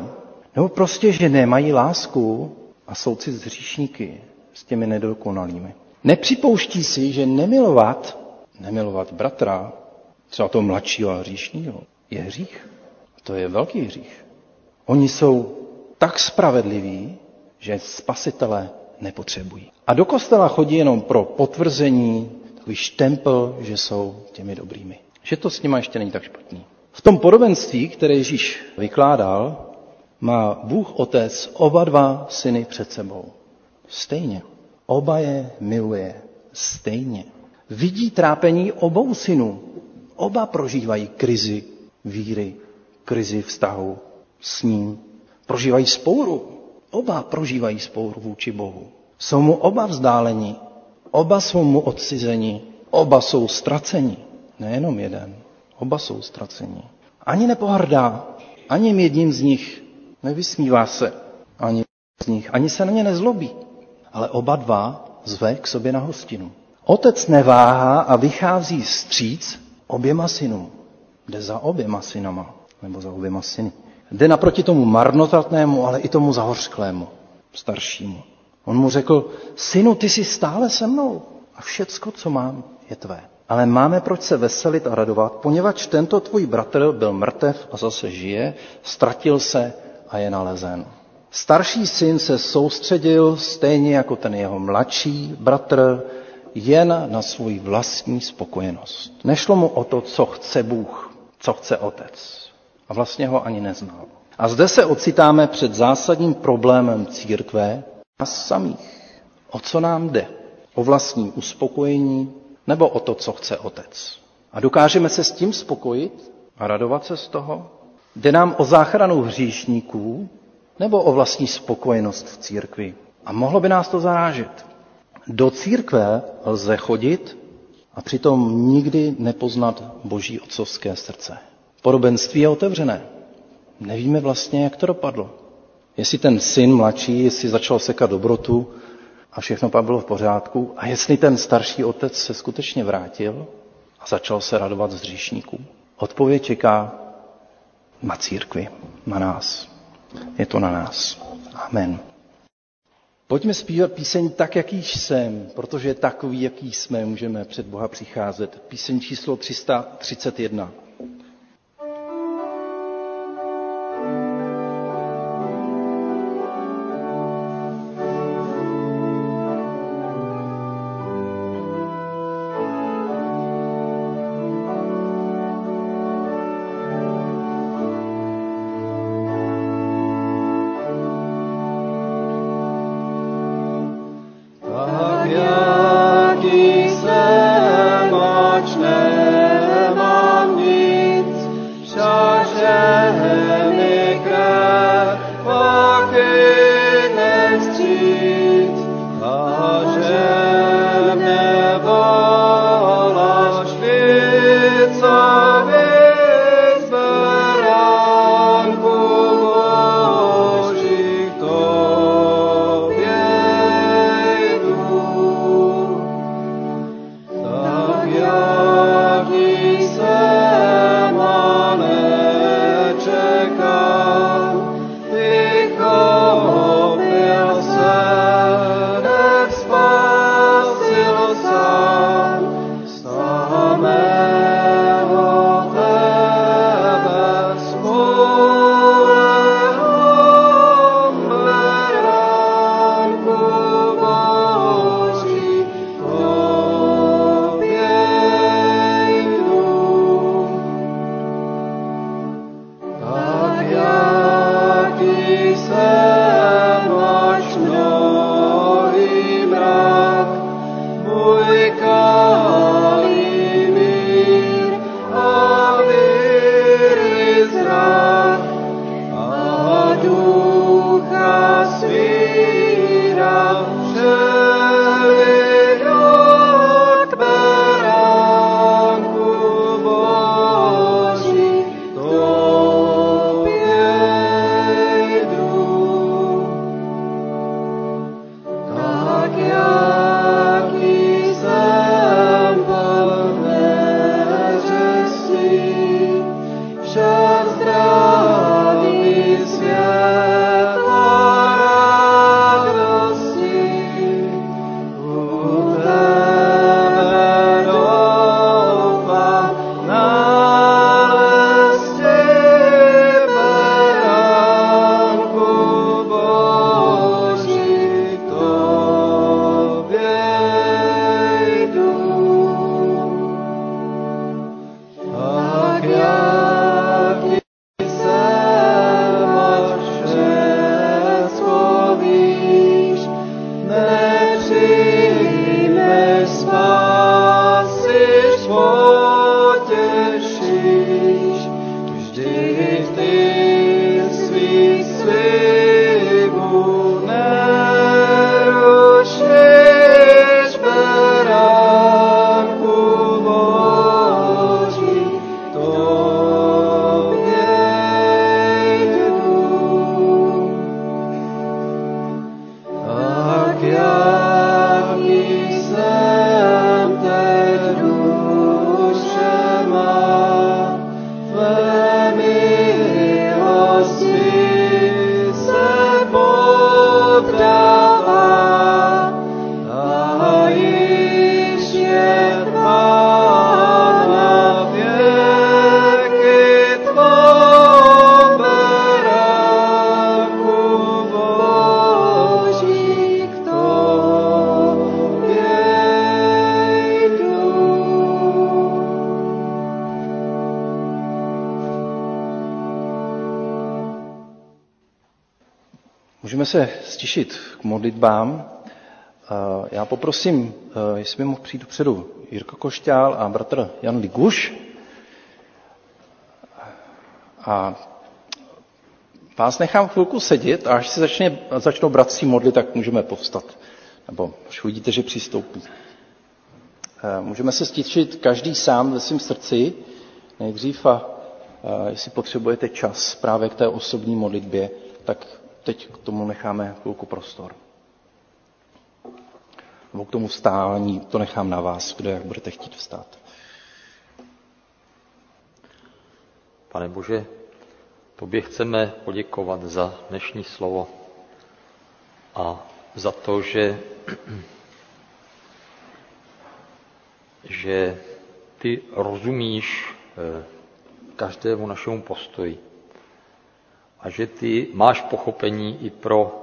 Nebo prostě, že nemají lásku a si z hříšníky, s těmi nedokonalými. Nepřipouští si, že nemilovat, nemilovat bratra, třeba toho mladšího a hříšního, je hřích. To je velký hřích. Oni jsou tak spravedliví, že spasitele nepotřebují. A do kostela chodí jenom pro potvrzení, takový štempel, že jsou těmi dobrými. Že to s nima ještě není tak špatný. V tom podobenství, které Ježíš vykládal, má Bůh Otec oba dva syny před sebou. Stejně. Oba je miluje. Stejně. Vidí trápení obou synů. Oba prožívají krizi víry, krizi vztahu s ním. Prožívají spouru. Oba prožívají spouru vůči Bohu. Jsou mu oba vzdálení. Oba jsou mu odcizení. Oba jsou ztraceni. Nejenom jeden. Oba jsou ztraceni. Ani nepohrdá, ani jedním z nich nevysmívá se, ani z nich, ani se na ně nezlobí, ale oba dva zve k sobě na hostinu. Otec neváhá a vychází stříc oběma synům. Jde za oběma synama, nebo za oběma syny. Jde naproti tomu marnotratnému, ale i tomu zahořklému, staršímu. On mu řekl, synu, ty jsi stále se mnou a všecko, co mám, je tvé. Ale máme proč se veselit a radovat, poněvadž tento tvůj bratr byl mrtev a zase žije, ztratil se a je nalezen. Starší syn se soustředil stejně jako ten jeho mladší bratr jen na svou vlastní spokojenost. Nešlo mu o to, co chce Bůh, co chce otec. A vlastně ho ani neznal. A zde se ocitáme před zásadním problémem církve a samých. O co nám jde? O vlastní uspokojení nebo o to, co chce otec? A dokážeme se s tím spokojit a radovat se z toho? Jde nám o záchranu hříšníků nebo o vlastní spokojenost v církvi? A mohlo by nás to zarážet. Do církve lze chodit a přitom nikdy nepoznat boží otcovské srdce. Podobenství je otevřené. Nevíme vlastně, jak to dopadlo. Jestli ten syn mladší, jestli začal sekat dobrotu a všechno pak bylo v pořádku, a jestli ten starší otec se skutečně vrátil a začal se radovat z hříšníků. Odpověď čeká na církvi, na nás. Je to na nás. Amen. Pojďme zpívat píseň tak, jaký jsem, protože takový, jaký jsme, můžeme před Boha přicházet. Píseň číslo 331. se stišit k modlitbám. Já poprosím, jestli by mohl přijít dopředu Jirko Košťál a bratr Jan Liguš. A vás nechám chvilku sedět a až se začne, začnou bratři modlit, tak můžeme povstat. Nebo už uvidíte, že přistoupí. Můžeme se stičit každý sám ve svém srdci nejdřív a jestli potřebujete čas právě k té osobní modlitbě, tak teď k tomu necháme chvilku prostor. Nebo k tomu vstání, to nechám na vás, kde jak budete chtít vstát. Pane Bože, Tobě chceme poděkovat za dnešní slovo a za to, že, že ty rozumíš eh, každému našemu postoji a že ty máš pochopení i pro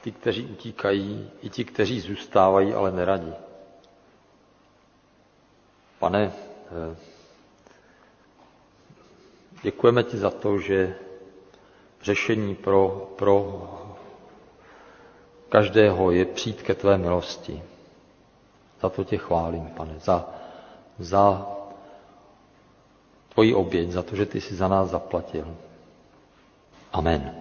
ty, kteří utíkají, i ti, kteří zůstávají, ale neradí. Pane, eh, děkujeme ti za to, že řešení pro, pro každého je přijít ke tvé milosti. Za to tě chválím, pane, za, za tvoji oběť, za to, že ty jsi za nás zaplatil. Amen.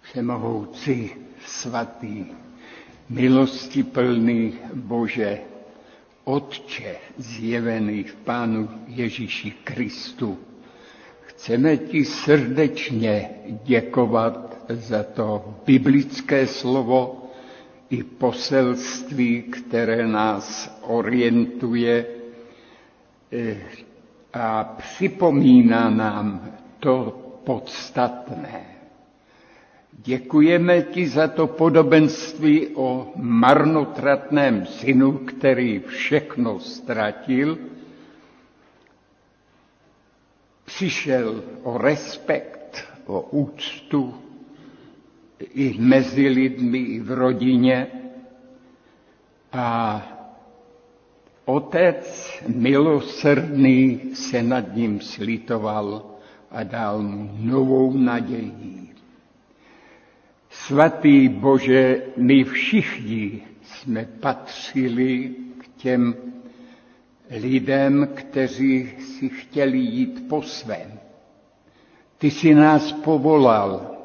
Všemohoucí, svatý, milosti plný Bože, Otče zjevený v Pánu Ježíši Kristu, chceme ti srdečně děkovat za to biblické slovo i poselství, které nás orientuje eh, a připomíná nám to podstatné. Děkujeme ti za to podobenství o marnotratném synu, který všechno ztratil. Přišel o respekt, o úctu i mezi lidmi, i v rodině. A otec milosrdný se nad ním slitoval a dal mu novou naději. Svatý Bože, my všichni jsme patřili k těm lidem, kteří si chtěli jít po svém. Ty si nás povolal.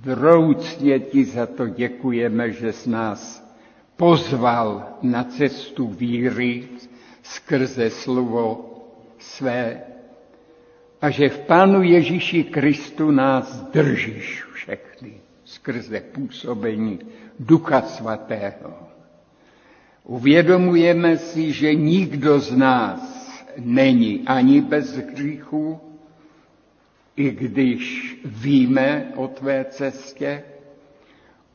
Vroucně ti za to děkujeme, že jsi nás pozval na cestu víry skrze slovo své a že v Pánu Ježíši Kristu nás držíš všechny skrze působení Ducha Svatého. Uvědomujeme si, že nikdo z nás není ani bez hříchu, i když víme o tvé cestě,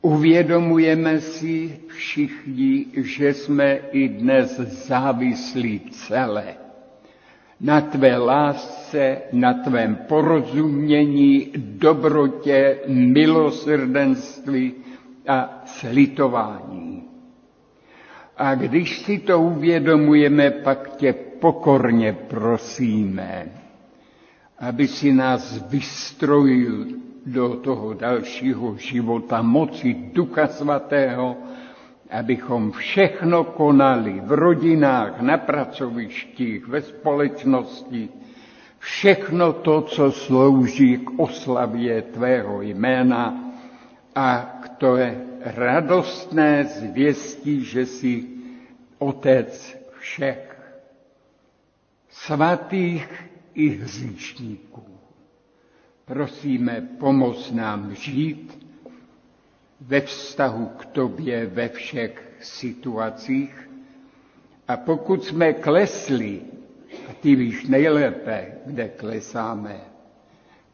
uvědomujeme si všichni, že jsme i dnes závislí celé na tvé lásce, na tvém porozumění, dobrotě, milosrdenství a slitování. A když si to uvědomujeme, pak tě pokorně prosíme, aby si nás vystrojil do toho dalšího života moci Ducha Svatého, abychom všechno konali v rodinách, na pracovištích, ve společnosti, všechno to, co slouží k oslavě tvého jména a k té radostné zvěstí, že jsi otec všech, svatých i hříšníků. Prosíme, pomoz nám žít ve vztahu k tobě ve všech situacích. A pokud jsme klesli, a ty víš nejlépe, kde klesáme,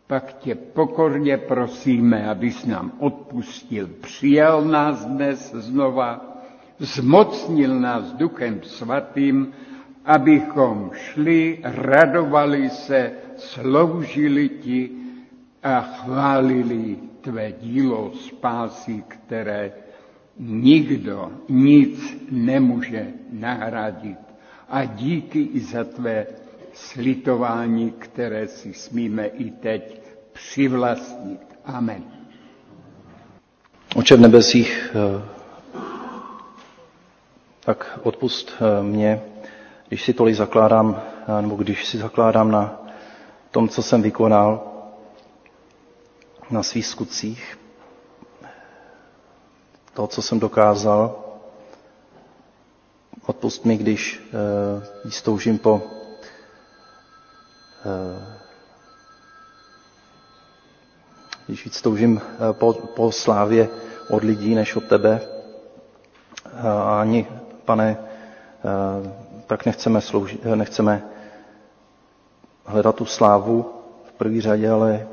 pak tě pokorně prosíme, abys nám odpustil, přijal nás dnes znova, zmocnil nás Duchem Svatým, abychom šli, radovali se, sloužili ti a chválili tvé dílo spásy, které nikdo nic nemůže nahradit. A díky i za tvé slitování, které si smíme i teď přivlastnit. Amen. Oče v nebesích, eh, tak odpust eh, mě, když si tolik zakládám, eh, nebo když si zakládám na tom, co jsem vykonal, na svých skutcích, to, co jsem dokázal. Odpust mi, když uh, stoužím po uh, když víc toužím po, po slávě od lidí než od tebe. A ani, pane, tak nechceme, sloužit, nechceme hledat tu slávu v první řadě, ale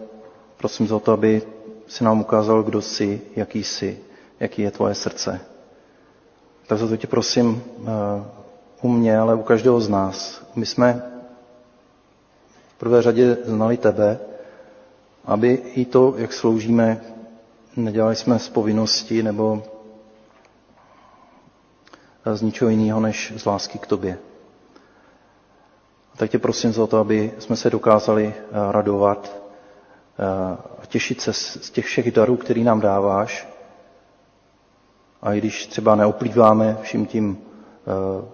prosím za to, aby si nám ukázal, kdo jsi, jaký jsi, jaký je tvoje srdce. Tak za to tě prosím u mě, ale u každého z nás. My jsme v prvé řadě znali tebe, aby i to, jak sloužíme, nedělali jsme z povinnosti nebo z ničeho jiného než z lásky k tobě. Tak tě prosím za to, aby jsme se dokázali eh, radovat eh, těšit se z těch všech darů, který nám dáváš. A i když třeba neoplýváme vším tím, eh,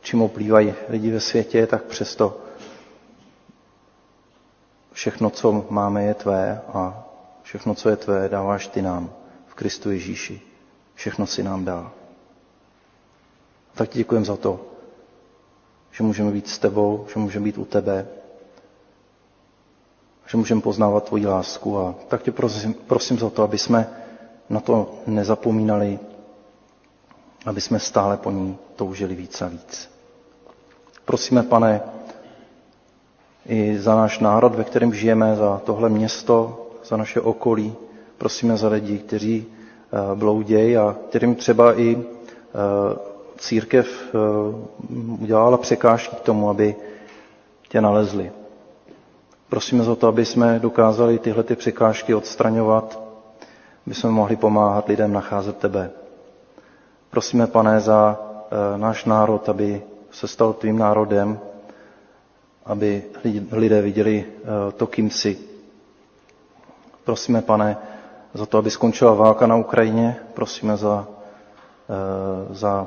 čím oplývají lidi ve světě, tak přesto všechno, co máme, je tvé a všechno, co je tvé, dáváš ty nám v Kristu Ježíši. Všechno si nám dá. Tak ti děkujeme za to, že můžeme být s tebou, že můžeme být u tebe, že můžeme poznávat tvoji lásku a tak tě prosím, prosím za to, aby jsme na to nezapomínali, aby jsme stále po ní toužili víc a víc. Prosíme, pane, i za náš národ, ve kterém žijeme, za tohle město, za naše okolí. Prosíme za lidi, kteří eh, bloudějí a kterým třeba i eh, církev eh, udělala překážky k tomu, aby tě nalezli. Prosíme za to, aby jsme dokázali tyhle ty překážky odstraňovat, aby jsme mohli pomáhat lidem nacházet tebe. Prosíme, pane, za náš národ, aby se stal tvým národem, aby lidé viděli to, kým jsi. Prosíme, pane, za to, aby skončila válka na Ukrajině. Prosíme za, za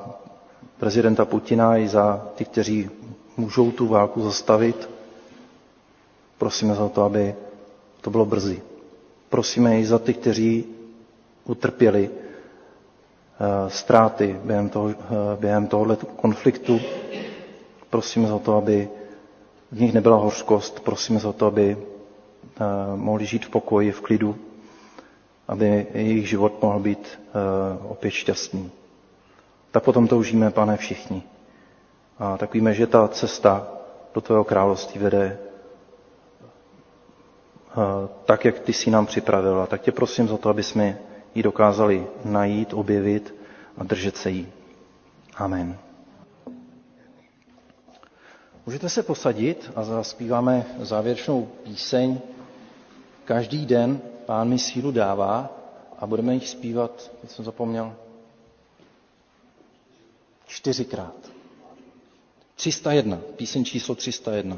prezidenta Putina i za ty, kteří můžou tu válku zastavit. Prosíme za to, aby to bylo brzy. Prosíme i za ty, kteří utrpěli ztráty během, toho, během tohoto konfliktu. Prosíme za to, aby v nich nebyla hořkost. Prosíme za to, aby mohli žít v pokoji, v klidu, aby jejich život mohl být opět šťastný tak potom toužíme, pane, všichni. A tak víme, že ta cesta do tvého království vede tak, jak ty jsi nám připravila. Tak tě prosím za to, aby jsme ji dokázali najít, objevit a držet se jí. Amen. Můžete se posadit a zaspíváme závěrečnou píseň. Každý den Pán mi sílu dává a budeme jich zpívat, teď jsem zapomněl, Čtyřikrát. 301, píseň číslo 301.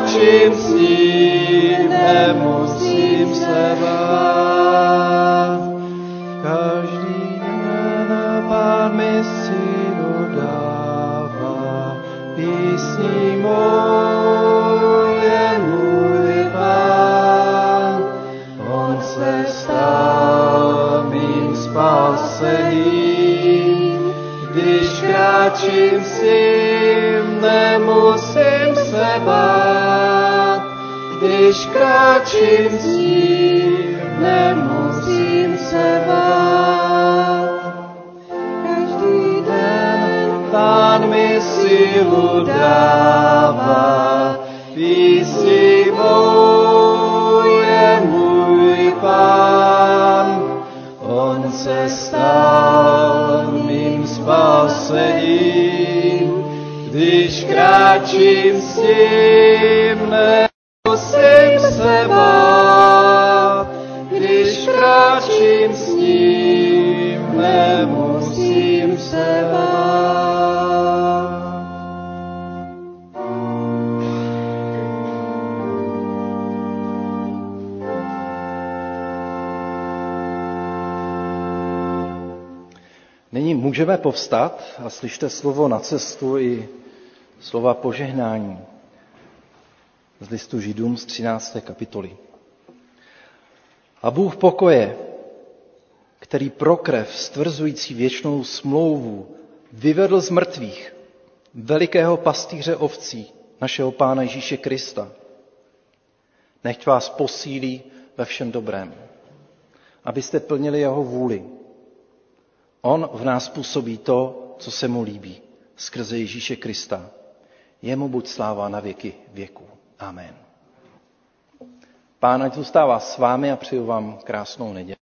Když kráčím s ním, nemusím se bát. Každý den pán mi sílu dává, písní mou je můj pán. On se stal mým spasením, když kráčím s ním, nemusím se bát. Když kráčím s ním, nemusím se bát. Každý den pán mi sílu dává, mou je můj pán. On se stal mým spasením, když kráčím s ním, nemusím můžeme povstat a slyšte slovo na cestu i slova požehnání z listu Židům z 13. kapitoly. A Bůh pokoje, který pro krev stvrzující věčnou smlouvu vyvedl z mrtvých velikého pastýře ovcí, našeho Pána Ježíše Krista, nechť vás posílí ve všem dobrém, abyste plnili jeho vůli. On v nás působí to, co se mu líbí, skrze Ježíše Krista. Jemu buď sláva na věky věků. Amen. Pán ať zůstává s vámi a přeju vám krásnou neděli.